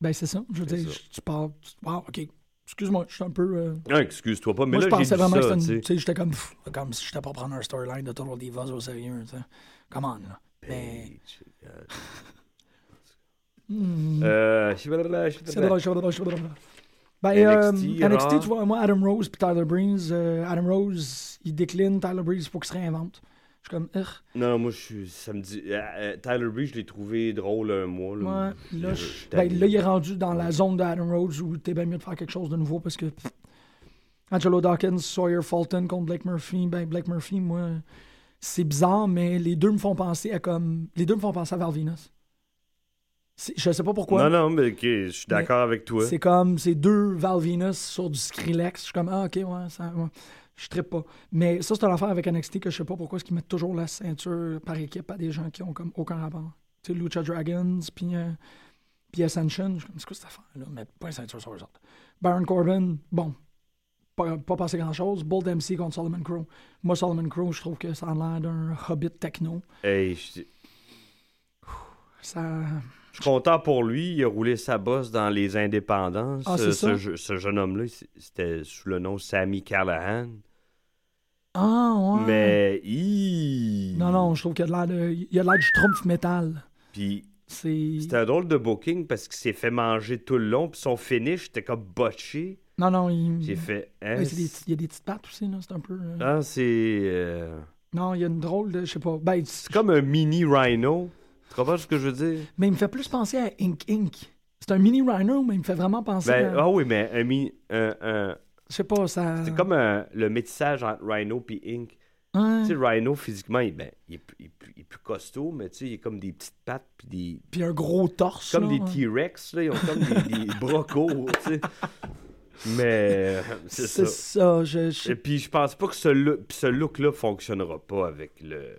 Speaker 4: Ben c'est ça. Je veux dire, je- tu parles. tu- Wow, ok. Excuse-moi, je suis un peu. euh,
Speaker 5: Ah, excuse-toi pas, mais
Speaker 4: Moi, je
Speaker 5: là, j'ai
Speaker 4: pensais vraiment
Speaker 5: ça,
Speaker 4: que c'était une. j'étais comme. pff, Comme si j'étais pas prendre un storyline de Total Divas au sérieux, tu sais. Come on, là. Mais.
Speaker 5: Page, euh,
Speaker 4: Ben,
Speaker 5: NXT,
Speaker 4: euh, NXT, tu vois, moi, Adam Rose puis Tyler Breeze, euh, Adam Rose, il décline, Tyler Breeze, il faut qu'il se réinvente. Je suis comme, Ugh.
Speaker 5: Non, moi, je suis. Ça me dit. euh, Tyler Breeze, je l'ai trouvé drôle un mois. Là,
Speaker 4: Ouais, là,
Speaker 5: Je- j'étais
Speaker 4: ben, là, il est rendu dans la zone d'Adam Rhodes où t'es bien mieux de faire quelque chose de nouveau parce que pff, Angelo Dawkins, Sawyer Fulton contre Blake Murphy, ben Blake Murphy, moi, c'est bizarre, mais les deux me font penser à comme. Les deux me font penser à Val Venus. C'est- Je sais pas pourquoi.
Speaker 5: Non, non, mais ok, je suis d'accord avec toi.
Speaker 4: C'est comme ces deux Val Venus sur du Skrillex. Je suis comme, ah, ok, ouais, ça. ouais. Je trippe pas. Mais ça, c'est une affaire avec NXT que je sais pas pourquoi est-ce qu'ils mettent toujours la ceinture par équipe à des gens qui ont comme aucun rapport. Tu sais, Lucha Dragons, puis euh, puis Ascension. Je suis comme, c'est quoi cette affaire-là? Mettre pas une ceinture sur eux autres. Baron Corbin, bon, pas, pas passé grand-chose. Bold MC contre Solomon Crow. Moi, Solomon Crow, je trouve que ça a l'air d'un hobbit techno.
Speaker 5: Hey, je
Speaker 4: Ça.
Speaker 5: Je suis content pour lui. Il a roulé sa bosse dans les indépendances.
Speaker 4: Ah,
Speaker 5: Euh, ce, ce jeune homme-là, c'était sous le nom Sammy Callahan.
Speaker 4: Ah, ouais.
Speaker 5: Mais il.
Speaker 4: Non, non, je trouve qu'il y a de l'air il a de l'air du Trumpf métal.
Speaker 5: Puis
Speaker 4: C'est.
Speaker 5: c'était un drôle de booking parce qu'il s'est fait manger tout le long. Puis son finish était comme botché.
Speaker 4: Non, non, il.
Speaker 5: J'ai fait. hein,
Speaker 4: Ouais, des il y a des petites pattes aussi, là. C'est un peu. euh,
Speaker 5: Ah, c'est. euh,
Speaker 4: Non, il y a une drôle de. Je sais pas. Ben,
Speaker 5: C'est comme un mini rhino. Tu comprends ce que je veux dire?
Speaker 4: Mais il me fait plus penser à Ink Ink. C'est un mini rhino, mais il me fait vraiment penser
Speaker 5: Ben,
Speaker 4: à.
Speaker 5: ah oui, mais un mi- un- un-
Speaker 4: Je sais pas, ça.
Speaker 5: c'est comme un- le métissage entre Rhino et Ink.
Speaker 4: Ouais.
Speaker 5: Tu sais, Rhino, physiquement, il, ben, il, est, plus- il est plus- il est plus costaud, mais tu sais, il a comme des petites pattes, puis des.
Speaker 4: Puis un gros torse.
Speaker 5: Comme
Speaker 4: là.
Speaker 5: des T-Rex, là, ils ont comme des, des bras courts, tu sais. Mais euh, c'est
Speaker 4: C'est
Speaker 5: ça.
Speaker 4: ça. Je, je
Speaker 5: Et puis je pense pas que ce, look, ce look-là fonctionnera pas avec le.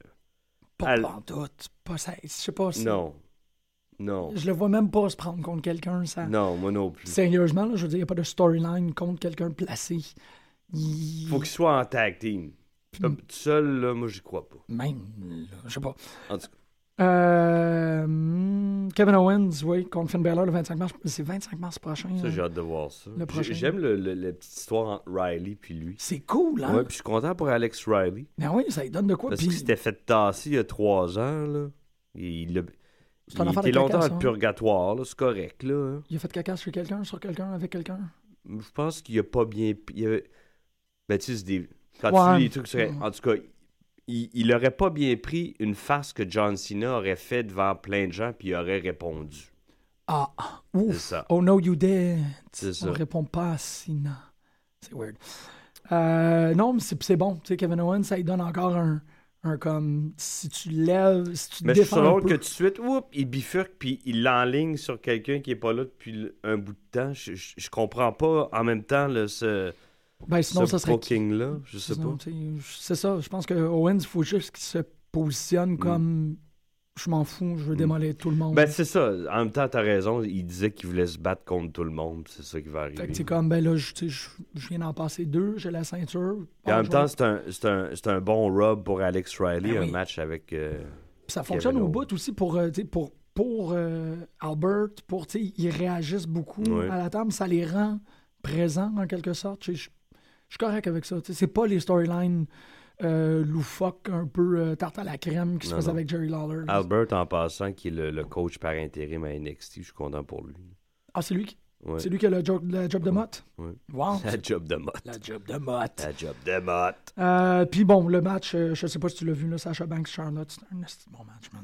Speaker 4: Pas
Speaker 5: Al-
Speaker 4: pantoute. Pas ça. Je sais pas. c'est-
Speaker 5: Non. Non.
Speaker 4: Je le vois même pas se prendre contre quelqu'un. Ça...
Speaker 5: Non, moi non plus.
Speaker 4: Sérieusement, là, je veux dire, il n'y a pas de storyline contre quelqu'un placé. Il...
Speaker 5: Faut qu'il soit en tag team. Tout seul, là, moi j'y crois pas.
Speaker 4: Même, là, je sais pas.
Speaker 5: En tout cas,
Speaker 4: Euh, hmm, Kevin Owens, oui, contre Finn Balor le 25 mars. C'est 25 mars prochain.
Speaker 5: ça,
Speaker 4: hein.
Speaker 5: j'ai hâte de voir ça. J'aime la petite histoire entre Riley puis lui.
Speaker 4: C'est cool, hein?
Speaker 5: Ouais, puis je suis content pour Alex Riley.
Speaker 4: Ben oui, ça lui donne de quoi.
Speaker 5: Parce
Speaker 4: Puis,
Speaker 5: qu'il s'était fait tasser il y a trois ans, là. Et il a. Il était longtemps dans
Speaker 4: hein?
Speaker 5: le purgatoire, là, c'est correct, là. hein.
Speaker 4: il a fait caca sur quelqu'un, sur quelqu'un, avec quelqu'un?
Speaker 5: Je pense qu'il a pas bien. il a- Ben, tu sais, des. Quand
Speaker 4: Ouais.
Speaker 5: tu lis les trucs sur. En tout cas, il, il aurait pas bien pris une farce que John Cena aurait fait devant plein de gens, puis il aurait répondu.
Speaker 4: Ah,
Speaker 5: C'est
Speaker 4: ouf.
Speaker 5: ça.
Speaker 4: Oh no, you did.
Speaker 5: C'est
Speaker 4: On
Speaker 5: ça.
Speaker 4: répond pas à Sina. C'est weird. Euh, non, mais c'est bon. Tu sais, Kevin Owens, ça lui donne encore un, un comme. Si tu lèves, si tu te
Speaker 5: Mais je
Speaker 4: un
Speaker 5: drôle que tout de suite, oups, il bifurque puis il l'enligne sur quelqu'un qui est pas là depuis un bout de temps. Je, je, je comprends pas en même temps là, ce,
Speaker 4: Ben, sinon,
Speaker 5: ce
Speaker 4: ça serait.
Speaker 5: booking-là. Je sais
Speaker 4: Sinon,
Speaker 5: pas.
Speaker 4: C'est ça. Je pense que Owens, il faut juste qu'il se positionne comme. Je m'en fous, je veux démolir tout le monde.
Speaker 5: Mm. Ben, c'est ça. En même temps, t'as raison. Il disait qu'il voulait se battre contre tout le monde. C'est ça qui va
Speaker 4: Fait que
Speaker 5: arriver.
Speaker 4: c'est comme, ben là, je, viens d'en passer deux, j'ai la ceinture.
Speaker 5: Puis en
Speaker 4: Ah,
Speaker 5: même temps, c'est un, c'est un, c'est un bon rub pour Alex Riley,
Speaker 4: Ben
Speaker 5: un
Speaker 4: oui.
Speaker 5: match avec. euh,
Speaker 4: ça fonctionne
Speaker 5: Kevin
Speaker 4: au bout aussi pour, euh, pour, pour euh, Albert, pour, ils réagissent beaucoup à la table, ça les rend présents en quelque sorte. Je je suis correct avec ça. C'est pas les storylines euh, loufoques, un peu euh, tarte à la crème qui se
Speaker 5: Non,
Speaker 4: avec Jerry Lawler. là.
Speaker 5: Albert, en passant, qui est le, le coach par intérim à NXT. Je suis content pour lui.
Speaker 4: Ah, c'est lui, qui-
Speaker 5: Ouais.
Speaker 4: c'est lui qui a le job, le job de Mott?
Speaker 5: Ouais.
Speaker 4: Wow.
Speaker 5: La job de Mott.
Speaker 4: La job de Mott.
Speaker 5: La job de Mott.
Speaker 4: Euh, Puis bon, le match, euh, je sais pas si tu l'as vu, là, Sacha Banks-Charlotte, c'est un bon match, man.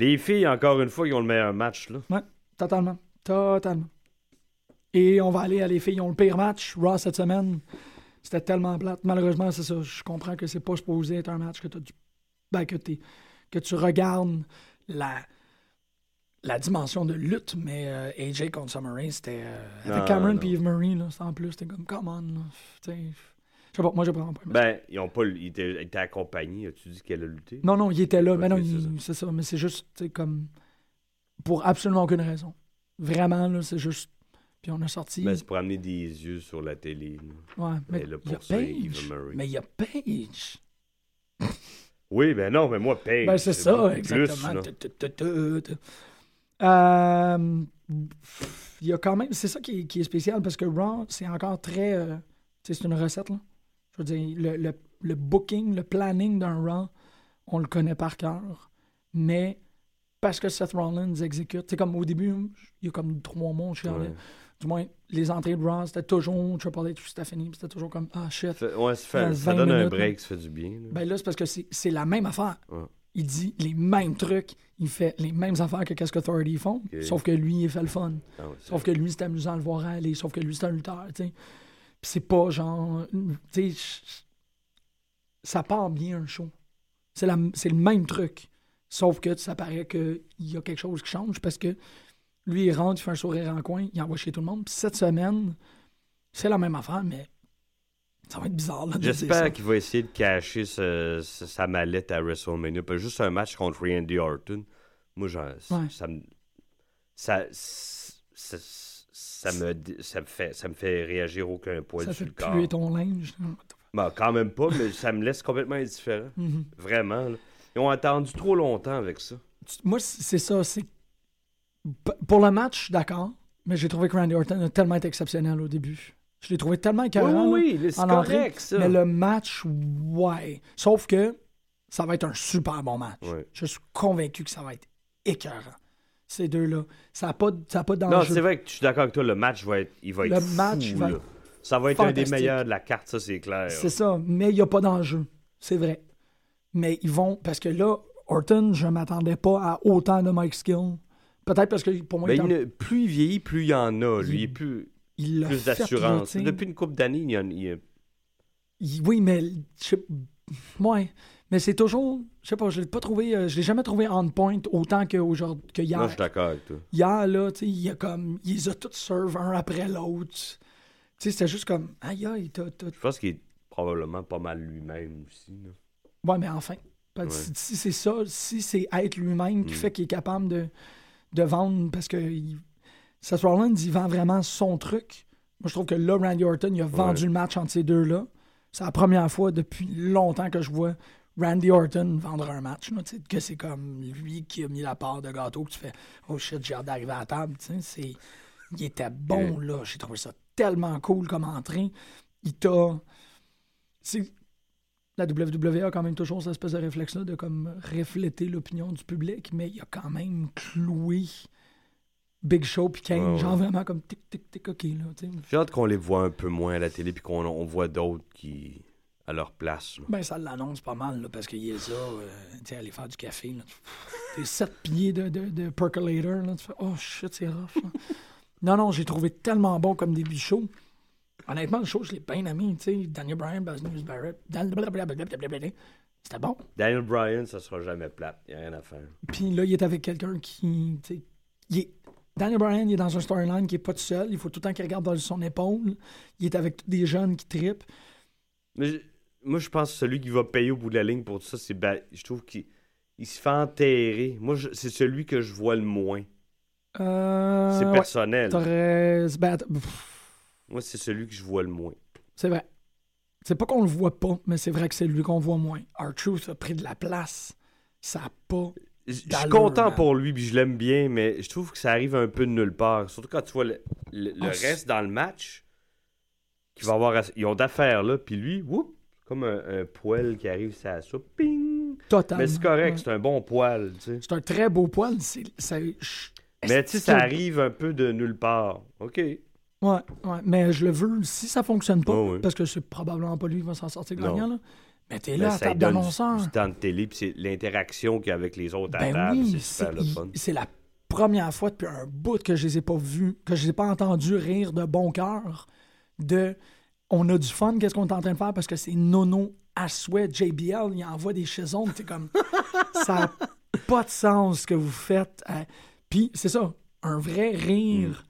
Speaker 5: Les filles, encore une fois, ils ont le meilleur match. Là.
Speaker 4: totalement, totalement. Et on va aller à les filles, ils ont le pire match, Raw cette semaine. C'était tellement plate. Malheureusement, c'est ça. Je comprends que c'est pas supposé être un match que, t'as du- ben, que, tu regardes la, la dimension de lutte, mais euh, AJ contre Summer Rae, c'était euh, avec Cameron puis Eve Marie, là, en plus, c'était comme, come on, Je sais pas, moi j'ai vraiment pas.
Speaker 5: Ben, ils ont pas. Ils étaient, accompagnés. As-tu dit qu'elle a lutté?
Speaker 4: Non, non, il était là. Mais non,
Speaker 5: c'est
Speaker 4: ça. Mais c'est juste, comme. Pour absolument aucune raison. Vraiment, là, c'est juste. Puis on a sorti.
Speaker 5: Ben, c'est pour amener des yeux sur la télé. là.
Speaker 4: ouais, mais
Speaker 5: là,
Speaker 4: il y a
Speaker 5: pour ça,
Speaker 4: Paige.
Speaker 5: Marie.
Speaker 4: Mais il y a Paige.
Speaker 5: Oui, ben non, mais moi, Paige.
Speaker 4: Ben, c'est ça, exactement. Euh, Il y a quand même. C'est ça qui est, qui est spécial parce que Raw, c'est encore très. euh, tu sais, c'est une recette, là. Je veux dire, le, le, le booking, le planning d'un Raw, on le connaît par cœur. Mais parce que Seth Rollins exécute. C'est comme au début, il y a comme trois mois, je chialais.
Speaker 5: Ouais.
Speaker 4: Du moins, les entrées de Raw, c'était toujours Triple H Stephanie, c'était toujours comme Ah shit.
Speaker 5: Fait- ouais, ça, fait-
Speaker 4: Dans
Speaker 5: ça
Speaker 4: 20
Speaker 5: donne un break, ça fait du bien. là.
Speaker 4: Ben là, c'est parce que c'est la même affaire.
Speaker 5: Ouais.
Speaker 4: Il dit les mêmes trucs, il fait les mêmes affaires que qu'est-ce qu'Authority font, sauf que lui, il fait le fun.
Speaker 5: Ah ouais,
Speaker 4: Sauf que lui, c'est amusant de le voir aller, sauf que lui, c'est un lutteur, tu sais. Puis c'est pas genre, tu sais, ça part bien un show. C'est le même truc, sauf que ça paraît qu'il y a quelque chose qui change parce que lui, il rentre, il fait un sourire en coin, il envoie chez tout le monde. Puis cette semaine, c'est la même affaire, mais ça va être bizarre. Ça.
Speaker 5: J'espère qu'il va essayer de cacher ce- ce- sa mallette à WrestleMania. Pas juste un match contre Randy Orton. Moi, genre,
Speaker 4: Ouais.
Speaker 5: ça me. Ça, ça, ça me, ça, me fait, ça me fait réagir aucun poil
Speaker 4: Ça
Speaker 5: sur
Speaker 4: fait
Speaker 5: le corps.
Speaker 4: puer ton linge.
Speaker 5: Ben, quand même pas, mais ça me laisse complètement indifférent.
Speaker 4: Mhm.
Speaker 5: Vraiment. là. Ils ont attendu trop longtemps avec ça.
Speaker 4: Moi, c'est ça. C'est Pour le match, je suis d'accord, mais j'ai trouvé que Randy Orton a tellement été exceptionnel au début. Je l'ai trouvé tellement écœurant.
Speaker 5: oui, oui, c'est
Speaker 4: en
Speaker 5: correct,
Speaker 4: entrée.
Speaker 5: ça.
Speaker 4: Mais le match, ouais. Sauf que ça va être un super bon match.
Speaker 5: Ouais.
Speaker 4: Je suis convaincu que ça va être écœurant. Ces deux-là. Ça n'a pas, ça a pas
Speaker 5: Non,
Speaker 4: d'enjeu.
Speaker 5: c'est vrai que je suis d'accord avec toi. Le match va être, il va
Speaker 4: Le
Speaker 5: être fou,
Speaker 4: match va
Speaker 5: là.
Speaker 4: être
Speaker 5: Ça va être un des meilleurs de la carte, ça, c'est clair.
Speaker 4: C'est ça, mais il n'y a pas d'enjeu. C'est vrai. Mais ils vont. Parce que là, Orton, je ne m'attendais pas à autant de Mike Skill. Peut-être parce que pour moi, il, est
Speaker 5: il
Speaker 4: un-
Speaker 5: ne- plus il vieillit, plus il y en a. Lui,
Speaker 4: Il-
Speaker 5: il est plus,
Speaker 4: il l'a
Speaker 5: plus d'assurance. Depuis une couple d'années, il y en il a-
Speaker 4: Il- Oui, mais je ouais. Mais c'est toujours, je sais pas, je l'ai pas trouvé, euh, je l'ai jamais trouvé on point autant que hier.
Speaker 5: Moi, je suis d'accord avec toi.
Speaker 4: Hier, là, tu sais, il y a comme, ils les a tous serve un après l'autre. Tu sais, c'était juste comme, aïe, aïe, t'as, t'as-
Speaker 5: Je pense qu'il est probablement pas mal lui-même aussi. là.
Speaker 4: Ouais, mais enfin. Parce que
Speaker 5: Ouais.
Speaker 4: Si, si c'est ça, si c'est être lui-même qui
Speaker 5: Mm.
Speaker 4: fait qu'il est capable de, de vendre, parce que il- Seth Rollins, il vend vraiment son truc. Moi, je trouve que là, Randy Orton, il a vendu
Speaker 5: Ouais.
Speaker 4: le match entre ces deux-là. C'est la première fois depuis longtemps que je vois Randy Orton vendre un match. là, que c'est comme lui qui a mis la part de gâteau, que tu fais Oh shit, j'ai hâte d'arriver à la table. c'est- Il était bon, là. J'ai trouvé ça tellement cool comme entrée. Il t'a. c'est- La WWE a quand même toujours cette espèce de réflexe-là de comme refléter l'opinion du public, mais il a quand même cloué Big Show puis Kane,
Speaker 5: Ouais, ouais.
Speaker 4: genre vraiment comme tic tic tic ok là.
Speaker 5: J'ai hâte qu'on les voit un peu moins à la télé puis qu'on on voit d'autres qui à leur place. là.
Speaker 4: Ben ça l'annonce pas mal là, parce qu'il euh, tu sais, aller faire du café. là. T'es sept pieds de, de, de percolator, là, tu fais Oh shit, c'est rough. là. non, non, j'ai trouvé tellement bon comme début de show. Honnêtement, le show, je l'ai bien aimé. Tu sais, Daniel Bryan, Buzz News Barrett. C'était bon.
Speaker 5: Daniel Bryan, ça sera jamais plate. Il a rien à faire.
Speaker 4: Puis là, il est avec quelqu'un qui. il est- Daniel Bryan, il est dans un storyline qui est pas tout seul. Il faut tout le temps qu'il regarde dans son épaule. Il est avec des jeunes qui tripent.
Speaker 5: Mais je- moi, je pense que celui qui va payer au bout de la ligne pour tout ça, c'est. Ba- Je trouve qu'il il se fait enterrer. Moi, je- c'est celui que je vois le moins.
Speaker 4: Euh,
Speaker 5: C'est
Speaker 4: ouais,
Speaker 5: personnel.
Speaker 4: ben, pff,
Speaker 5: Moi, c'est celui que je vois le moins.
Speaker 4: c'est vrai. C'est pas qu'on le voit pas, mais c'est vrai que c'est lui qu'on voit moins. R-Truth a pris de la place. Ça a pas.
Speaker 5: Je suis content pour lui, puis je l'aime bien, mais je trouve que ça arrive un peu de nulle part. Surtout quand tu vois le, le- le
Speaker 4: Ah,
Speaker 5: reste dans le match, qui va avoir, ils ont d'affaires là, puis lui, whoop, comme un, un poil qui arrive, ça soupe, ping.
Speaker 4: Totalement.
Speaker 5: Mais c'est correct,
Speaker 4: Ouais.
Speaker 5: c'est un bon poil, tu sais.
Speaker 4: C'est un très beau poil.
Speaker 5: Mais tu sais, ça arrive un peu de nulle part. OK.
Speaker 4: Ouais, ouais, mais je le veux si ça fonctionne pas,
Speaker 5: Oh, oui.
Speaker 4: parce que c'est probablement pas lui qui va s'en sortir gagnant. Là. Mais t'es
Speaker 5: Mais
Speaker 4: là, à
Speaker 5: ça
Speaker 4: table d'annonceur.
Speaker 5: du, du temps de télé, puis c'est l'interaction qu'il y a avec les autres à
Speaker 4: Ben
Speaker 5: table,
Speaker 4: oui,
Speaker 5: c'est super le fun.
Speaker 4: c'est la première fois depuis un bout que je les ai pas vus, que je les ai pas entendus rire de bon cœur de on a du fun, qu'est-ce qu'on est en train de faire parce que c'est nono à souhait. JBL, il envoie des chisons, t'es comme ça n'a pas de sens ce que vous faites. Euh, Puis c'est ça, un vrai rire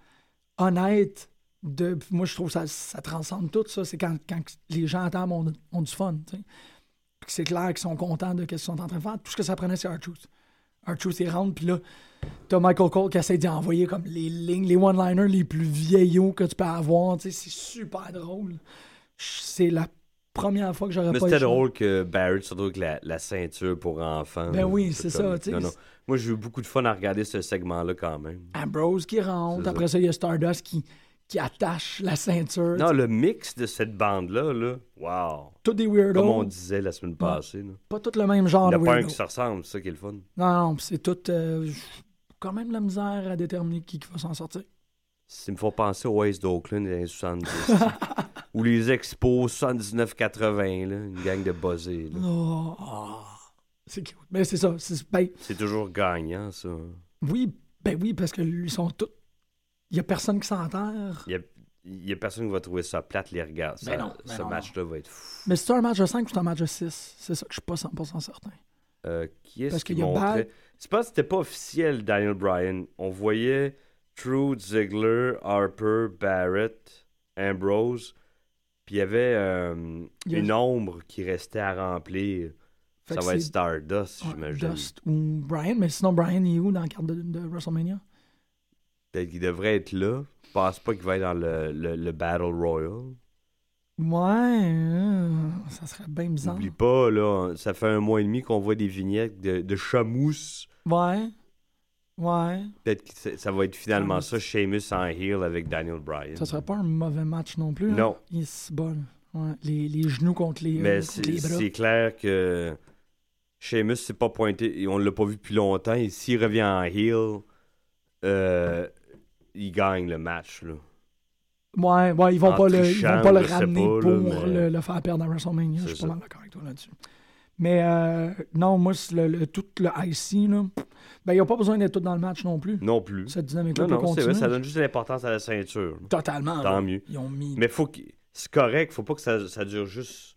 Speaker 4: honnête. De, moi, je trouve que ça, ça transcende tout ça. C'est quand, quand les gens table ont, ont du fun. c'est clair qu'ils sont contents de ce qu'ils sont en train de faire. Tout ce que ça prenait, c'est R-Truth. R-Truth, il rentre, puis là, t'as Michael Cole qui essaie d'y envoyer comme les lignes, les one-liners les plus vieillots que tu peux avoir. C'est super drôle. C'est la première fois que j'aurais
Speaker 5: Mais
Speaker 4: pas
Speaker 5: c'était
Speaker 4: eu ça.
Speaker 5: drôle que Barrett, surtout avec la, la ceinture pour enfants.
Speaker 4: Ben oui, c'est ça.
Speaker 5: Non, non. Moi, j'ai eu beaucoup de fun à regarder ce segment-là quand même.
Speaker 4: Ambrose qui rentre. Après ça, il y a Stardust qui, qui attache la ceinture.
Speaker 5: Non, le mix de cette bande-là, là, wow.
Speaker 4: Tous des weirdos.
Speaker 5: Comme on disait la semaine passée. là.
Speaker 4: Pas tout le même genre
Speaker 5: Il
Speaker 4: de
Speaker 5: n'y a pas un qui se ressemble, c'est ça qui est le fun.
Speaker 4: Non, non, pis c'est tout. euh, quand même la misère à déterminer qui, qui va s'en sortir.
Speaker 5: Ça me fait penser aux Ace d'Oakland des années 70. Ou les Expos 79-80, là, une gang de buzzés. là.
Speaker 4: Oh, ah, c'est cute. Mais c'est ça. c'est- ben,
Speaker 5: C'est toujours gagnant, ça.
Speaker 4: oui, ben oui, parce que ils sont tous. Il y a personne qui s'enterre.
Speaker 5: Il y a, personne qui va trouver ça plate, les regards.
Speaker 4: Ben
Speaker 5: Ça-
Speaker 4: non, ben
Speaker 5: ce
Speaker 4: non,
Speaker 5: match-là va être fou.
Speaker 4: Mais c'est un match de 5 ou c'est un match de 6? C'est ça que je suis pas 100% certain.
Speaker 5: Euh, qui est-ce qui
Speaker 4: a
Speaker 5: montrait? C'est pas c'était pas officiel, Daniel Bryan? On voyait Truth, Ziggler, Harper, Barrett, Ambrose. Puis il y avait euh,
Speaker 4: Il y a-
Speaker 5: une ombre qui restait à remplir.
Speaker 4: Fait
Speaker 5: Ça va être Stardust, j'imagine.
Speaker 4: Dust ou Brian, mais sinon Brian est où dans la carte de, de WrestleMania?
Speaker 5: Peut-être qu'il devrait être là. Je pense pas qu'il va être dans le, le- le Battle Royal.
Speaker 4: Ouais, euh, ça serait bien bizarre.
Speaker 5: N'oublie pas, là, ça fait un mois et demi qu'on voit des vignettes de, de chamousse.
Speaker 4: Ouais, ouais.
Speaker 5: Peut-être que ça- ça va être finalement ça, Sheamus en heel avec Daniel Bryan.
Speaker 4: Ça serait pas un mauvais match non plus. hein?
Speaker 5: Non.
Speaker 4: Il est bon. Ouais, les, les genoux contre les, euh,
Speaker 5: Mais
Speaker 4: contre
Speaker 5: c'est
Speaker 4: les bras.
Speaker 5: c'est clair que Sheamus s'est pas pointé, on l'a pas vu depuis longtemps, et s'il revient en heel, euh, il gagne le match. Là.
Speaker 4: Ouais, ouais, ils vont
Speaker 5: En
Speaker 4: pas le, ils vont pas le ramener
Speaker 5: pas, là,
Speaker 4: pour
Speaker 5: mais-
Speaker 4: le, le faire perdre à WrestleMania. Je suis pas mal d'accord avec toi là-dessus. Mais euh, non, moi, le, le- tout le IC, là, ben, ils n'ont pas besoin d'être tous dans le match non plus.
Speaker 5: Non plus.
Speaker 4: Cette dynamique-là peut
Speaker 5: non, c'est
Speaker 4: continuer.
Speaker 5: vrai, ça donne juste l'importance à la ceinture.
Speaker 4: Totalement.
Speaker 5: Tant
Speaker 4: là.
Speaker 5: mieux.
Speaker 4: Ils ont mis.
Speaker 5: Mais faut qu'il- c'est correct, faut pas que ça, ça dure juste.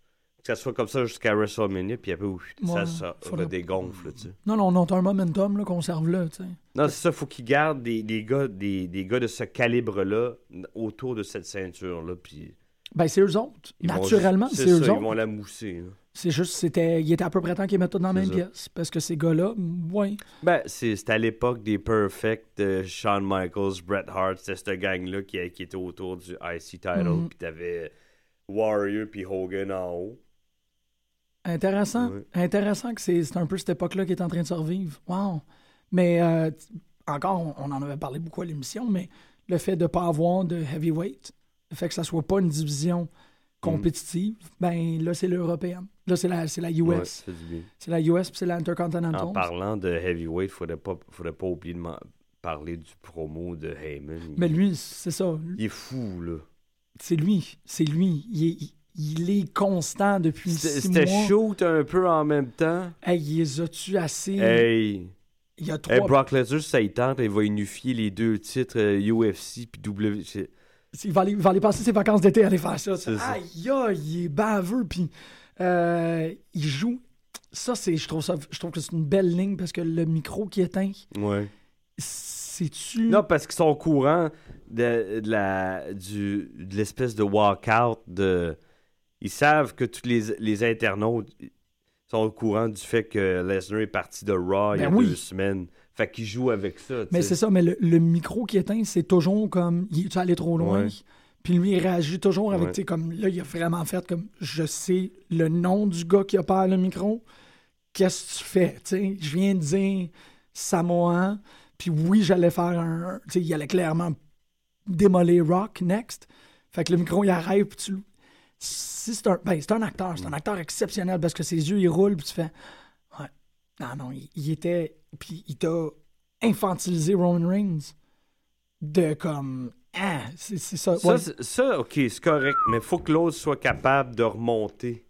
Speaker 5: Que ça soit comme ça jusqu'à WrestleMania, puis après, ouf,
Speaker 4: Ouais,
Speaker 5: ça, ça
Speaker 4: faudrait-
Speaker 5: redégonfle. Tu sais.
Speaker 4: Non, non, on a un momentum là, conserve-le. tu sais.
Speaker 5: Non, c'est ça, faut qu'ils gardent des, des, gars, des, des gars de ce calibre-là autour de cette ceinture-là. Puis
Speaker 4: Ben, c'est eux autres.
Speaker 5: ils
Speaker 4: Naturellement, c'est eux autres.
Speaker 5: Ils vont la mousser. là.
Speaker 4: C'est juste, c'était, il était à peu près temps qu'ils mettent tout dans la même
Speaker 5: ça.
Speaker 4: pièce. Parce que ces gars-là, ouais.
Speaker 5: Ben, c'est- c'était à l'époque des Perfect, de Shawn Michaels, Bret Hart, c'était cette gang-là qui, qui était autour du IC title,
Speaker 4: Mhm.
Speaker 5: puis t'avais Warrior puis Hogan en haut.
Speaker 4: Intéressant. Intéressant que c'est, un peu cette époque-là qui est en train de survivre. Wow. Mais euh, encore, on, on en avait parlé beaucoup à l'émission, mais le fait de ne pas avoir de heavyweight, le fait que ça soit pas une division compétitive, ben là, c'est l'européenne. Là, c'est la, la US.
Speaker 5: Ouais.
Speaker 4: C'est la US puis c'est l'Intercontinental.
Speaker 5: En parlant de heavyweight, faudrait pas, faudrait pas oublier de parler du promo de Heyman.
Speaker 4: Mais
Speaker 5: il,
Speaker 4: lui, c'est ça.
Speaker 5: il est fou, là.
Speaker 4: C'est lui. C'est lui. Il est, il- il est constant depuis
Speaker 5: C'était
Speaker 4: six
Speaker 5: c'était
Speaker 4: mois.
Speaker 5: shoot un peu en même temps.
Speaker 4: Hey, il les a-tu assez?
Speaker 5: Hey,
Speaker 4: Il y a
Speaker 5: hey,
Speaker 4: trois...
Speaker 5: Brock Lesnar, ça il tente, il va unifier les deux titres euh, UFC puis W.
Speaker 4: il va, aller, il va aller passer ses vacances d'été à aller faire ça. Aïe, aïe, il est baveux, puis euh, il joue. Ça, c'est, je trouve ça, je trouve que c'est une belle ligne parce que le micro qui éteint,
Speaker 5: Ouais.
Speaker 4: c'est-tu.
Speaker 5: Non, parce qu'ils sont au courant de, de la, du, de l'espèce de walkout. De... Ils savent que tous les, les internautes sont au courant du fait que Lesnar est parti de Raw il y a
Speaker 4: Ben oui.
Speaker 5: deux semaines. Fait qu'ils jouent avec ça.
Speaker 4: Mais c'est ça, mais le, le micro qui éteint, c'est toujours comme. Il est allé trop loin?
Speaker 5: Ouais.
Speaker 4: Puis lui, il réagit toujours avec,
Speaker 5: Ouais.
Speaker 4: tu sais, comme là, il a vraiment fait comme je sais le nom du gars qui a le micro. Qu'est-ce que tu fais? Tu sais, je viens de dire Samoan. Puis oui, j'allais faire un. Tu sais, il allait clairement démolir Rock next. Fait que le micro, il arrête. Puis tu. Si c'est un. Ben, c'est un acteur. C'est un acteur exceptionnel parce que ses yeux, ils roulent. Puis tu fais. Ouais. Non, non, il, il était. Puis il t'a infantilisé Roman Reigns. De comme. Ah, c'est c'est ça.
Speaker 5: Ça,
Speaker 4: Ouais.
Speaker 5: c'est- ça, ok, c'est correct, mais faut que l'autre soit capable de remonter.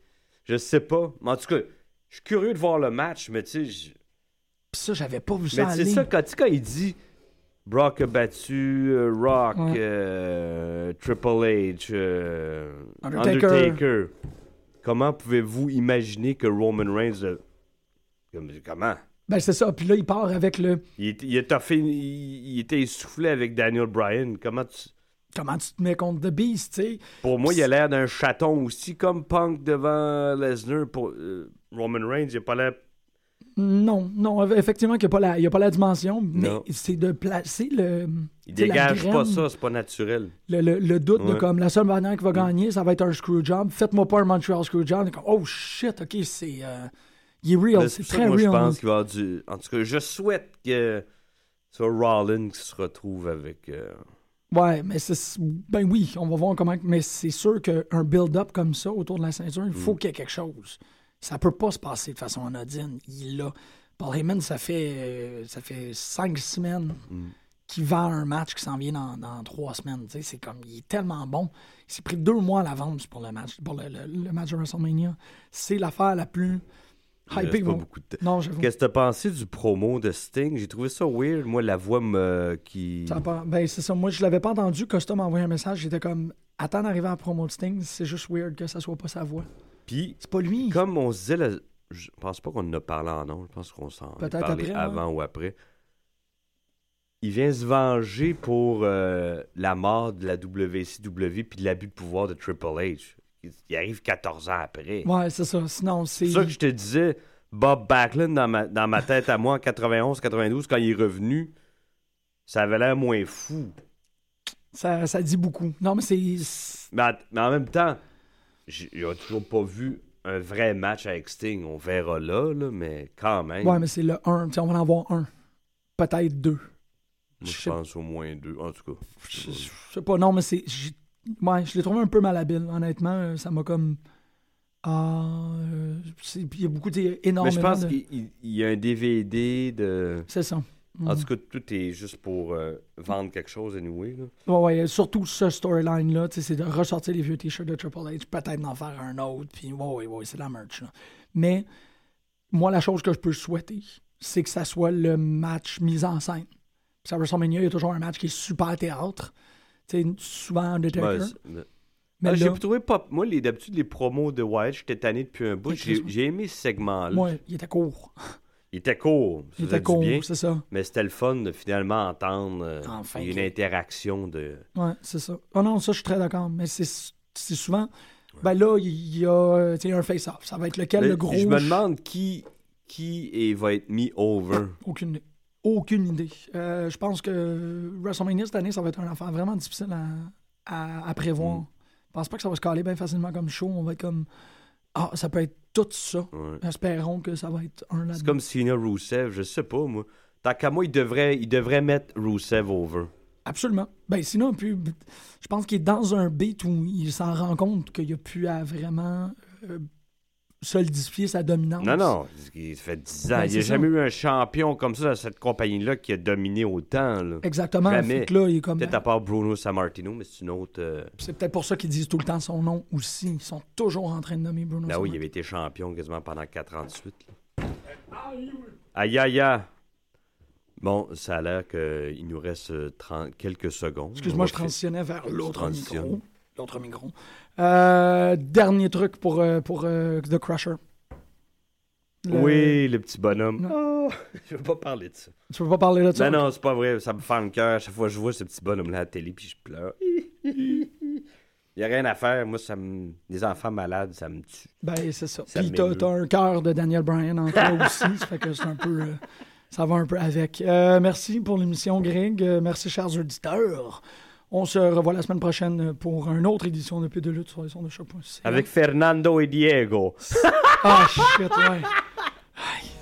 Speaker 5: Je sais pas. Mais en tout cas, je suis curieux de voir le match, mais tu sais,
Speaker 4: Puis ça, j'avais pas vu
Speaker 5: mais
Speaker 4: ça
Speaker 5: c'est
Speaker 4: aller.
Speaker 5: ça, quand, quand il dit Brock a battu euh, Rock,
Speaker 4: Ouais.
Speaker 5: euh, Triple H, euh,
Speaker 4: Undertaker.
Speaker 5: Undertaker. comment pouvez-vous imaginer que Roman Reigns. euh, comme- comment?
Speaker 4: Ben, c'est ça. Puis là, il part avec le.
Speaker 5: il, était- il, était essoufflé avec Daniel Bryan. Comment tu.
Speaker 4: Comment tu te mets contre The Beast, tu sais?
Speaker 5: Pour moi, il a l'air d'un chaton aussi, comme Punk devant Lesnar. Pour euh, Roman Reigns, il a pas l'air.
Speaker 4: Non, non, eff- effectivement, qu'il n'y a, pas la- il y a pas la dimension, mais
Speaker 5: Non.
Speaker 4: c'est de placer le.
Speaker 5: Il dégage pas ça, c'est pas naturel.
Speaker 4: Le, le- le doute de comme la seule manière qui va gagner, ça va être un screw job. Faites-moi pas un Montreal screw job. Comme, oh shit, ok, c'est. euh, il est real, c'est très
Speaker 5: moi, je
Speaker 4: real.
Speaker 5: pense qu'il va y avoir du. En tout cas, je souhaite que ce soit Rollins qui se retrouve avec. euh,
Speaker 4: Ouais, mais c'est. Ben oui, on va voir comment. Mais c'est sûr qu'un build-up comme ça autour de la ceinture, il
Speaker 5: Mm.
Speaker 4: faut qu'il y ait quelque chose. Ça peut pas se passer de façon anodine. Il l'a. Paul Heyman, ça fait, euh, ça fait cinq semaines
Speaker 5: Mm.
Speaker 4: qu'il vend un match qui s'en vient dans, dans trois semaines. C'est comme, il est tellement bon. Il s'est pris deux mois à l'avance pour le match, pour le, le- le match de WrestleMania. C'est l'affaire la plus
Speaker 5: il
Speaker 4: hypée.
Speaker 5: pas beaucoup de temps.
Speaker 4: Non.
Speaker 5: Qu'est-ce que t'as pensé du promo de Sting? J'ai trouvé ça weird. Moi, la voix me. qui.
Speaker 4: Ça a pas- ben, c'est ça. Moi, je l'avais pas entendu. Costa m'a envoyé un message. J'étais comme, attends d'arriver à la promo de Sting. C'est juste weird que ça soit pas sa voix.
Speaker 5: Puis,
Speaker 4: C'est pas lui.
Speaker 5: comme on se disait, la- je pense pas qu'on en a parlé en nom. Je pense qu'on s'en a parlé
Speaker 4: après,
Speaker 5: avant ou après. Il vient se venger pour euh, la mort de la WCW puis de l'abus de pouvoir de Triple H. Il, arrive 14 ans après.
Speaker 4: Ouais, c'est ça. Sinon, c'est.
Speaker 5: C'est ça que je te disais, Bob Backlund, dans ma, dans ma tête à moi, en 91-92, quand il est revenu, ça avait l'air moins fou.
Speaker 4: Ça, ça dit beaucoup. Non, mais c'est.
Speaker 5: Mais en même temps, j'ai j'ai toujours pas vu un vrai match avec Sting. On verra là, là mais quand même.
Speaker 4: Ouais, mais c'est le 1. on va en avoir un. Peut-être deux.
Speaker 5: Moi,
Speaker 4: je
Speaker 5: pense au moins deux, en tout cas.
Speaker 4: Je, je sais pas. Non, mais c'est. Ouais, je l'ai trouvé un peu malhabile, honnêtement. Euh, Ça m'a comme. Ah. euh, il y a beaucoup,
Speaker 5: Mais
Speaker 4: énormément.
Speaker 5: je pense
Speaker 4: de-
Speaker 5: qu'il il- il y a un DVD de...
Speaker 4: C'est ça.
Speaker 5: En
Speaker 4: Mhm.
Speaker 5: tout cas, tout est juste pour euh, vendre quelque chose, anyway. Là.
Speaker 4: Ouais, ouais, surtout ce storyline-là, c'est de ressortir les vieux t-shirts de Triple H, peut-être d'en faire un autre, puis ouais, ouais, ouais, c'est la merch. Là. Mais moi, la chose que je peux souhaiter, c'est que ça soit le match mis en scène. Puis à WrestleMania, il y a toujours un match qui est super théâtre. Tu sais, souvent Undertaker.
Speaker 5: C'est- mais- Ah, J'ai trouvé pas... Moi, les- d'habitude, les promos de Wyatt, j'étais tanné depuis un bout. J'ai aimé ce segment-là.
Speaker 4: ouais, il était court.
Speaker 5: Il était court. Ça
Speaker 4: Il était court, c'est ça.
Speaker 5: Mais c'était le fun de finalement entendre euh,
Speaker 4: Enfin,
Speaker 5: une interaction de.
Speaker 4: Ouais, c'est ça. Oh non, ça, je suis très d'accord. Mais c'est souvent. Ben là, il y a euh, un face-off. Ça va être lequel
Speaker 5: Mais
Speaker 4: le gros?
Speaker 5: je me demande qui qui est- va être mis over.
Speaker 4: Aucune idée. Aucune idée. Euh, je pense que WrestleMania cette année, ça va être un affaire vraiment difficile à, à, à prévoir.
Speaker 5: Mm.
Speaker 4: Je pense pas que ça va se caler bien facilement comme show. On va être comme. Ah, ça peut être tout ça.
Speaker 5: Ouais.
Speaker 4: Espérons que ça va être un là
Speaker 5: C'est comme Cena Rusev, je sais pas moi. Tant qu'à moi, il devrait, il devrait mettre Rusev over.
Speaker 4: Absolument. Ben sinon, puis, je pense qu'il est dans un beat où il s'en rend compte qu'il a pu à vraiment euh, solidifier sa dominance.
Speaker 5: Non, non, il fait 10 ans.
Speaker 4: Ben,
Speaker 5: il n'y a jamais eu un champion comme ça dans cette compagnie-là qui a dominé autant. là.
Speaker 4: Exactement.
Speaker 5: Jamais.
Speaker 4: Là, il est comme.
Speaker 5: Peut-être à part Bruno Sammartino, mais c'est une autre. euh,
Speaker 4: C'est peut-être pour ça qu'ils disent tout le temps son nom aussi. Ils sont toujours en train de nommer Bruno.
Speaker 5: Là Ben oui, il avait été champion quasiment pendant 4 ans de suite. Aïe, aïe, aïe. Bon, ça a l'air qu'il nous reste euh, 30 quelques secondes.
Speaker 4: Excuse-moi, je transitionnais vers l'autre micro. L'autre micro. Euh, dernier truc pour, euh, pour euh, The Crusher. Le-
Speaker 5: Oui, le petit bonhomme.
Speaker 4: Non.
Speaker 5: Oh, je veux pas parler de ça.
Speaker 4: Tu peux pas parler de ça?
Speaker 5: Non, non, c'est pas vrai. Ça me fait le cœur. À chaque fois que je vois ce petit bonhomme-là à la télé, puis je pleure. Il y a rien à faire. Moi, ça me... les enfants malades, ça me tue.
Speaker 4: Ben, c'est ça.
Speaker 5: Ça
Speaker 4: Puis t'as, un cœur de Daniel Bryan en toi aussi. ça fait que c'est un peu. euh, ça va un peu avec. Euh, merci pour l'émission, Greg. Euh, merci, chers auditeurs. On se revoit la semaine prochaine pour une autre édition de Plus de lutte sur les ondes de choc.ca.
Speaker 5: Avec Fernando et Diego.
Speaker 4: ah, shit, ouais. Aïe.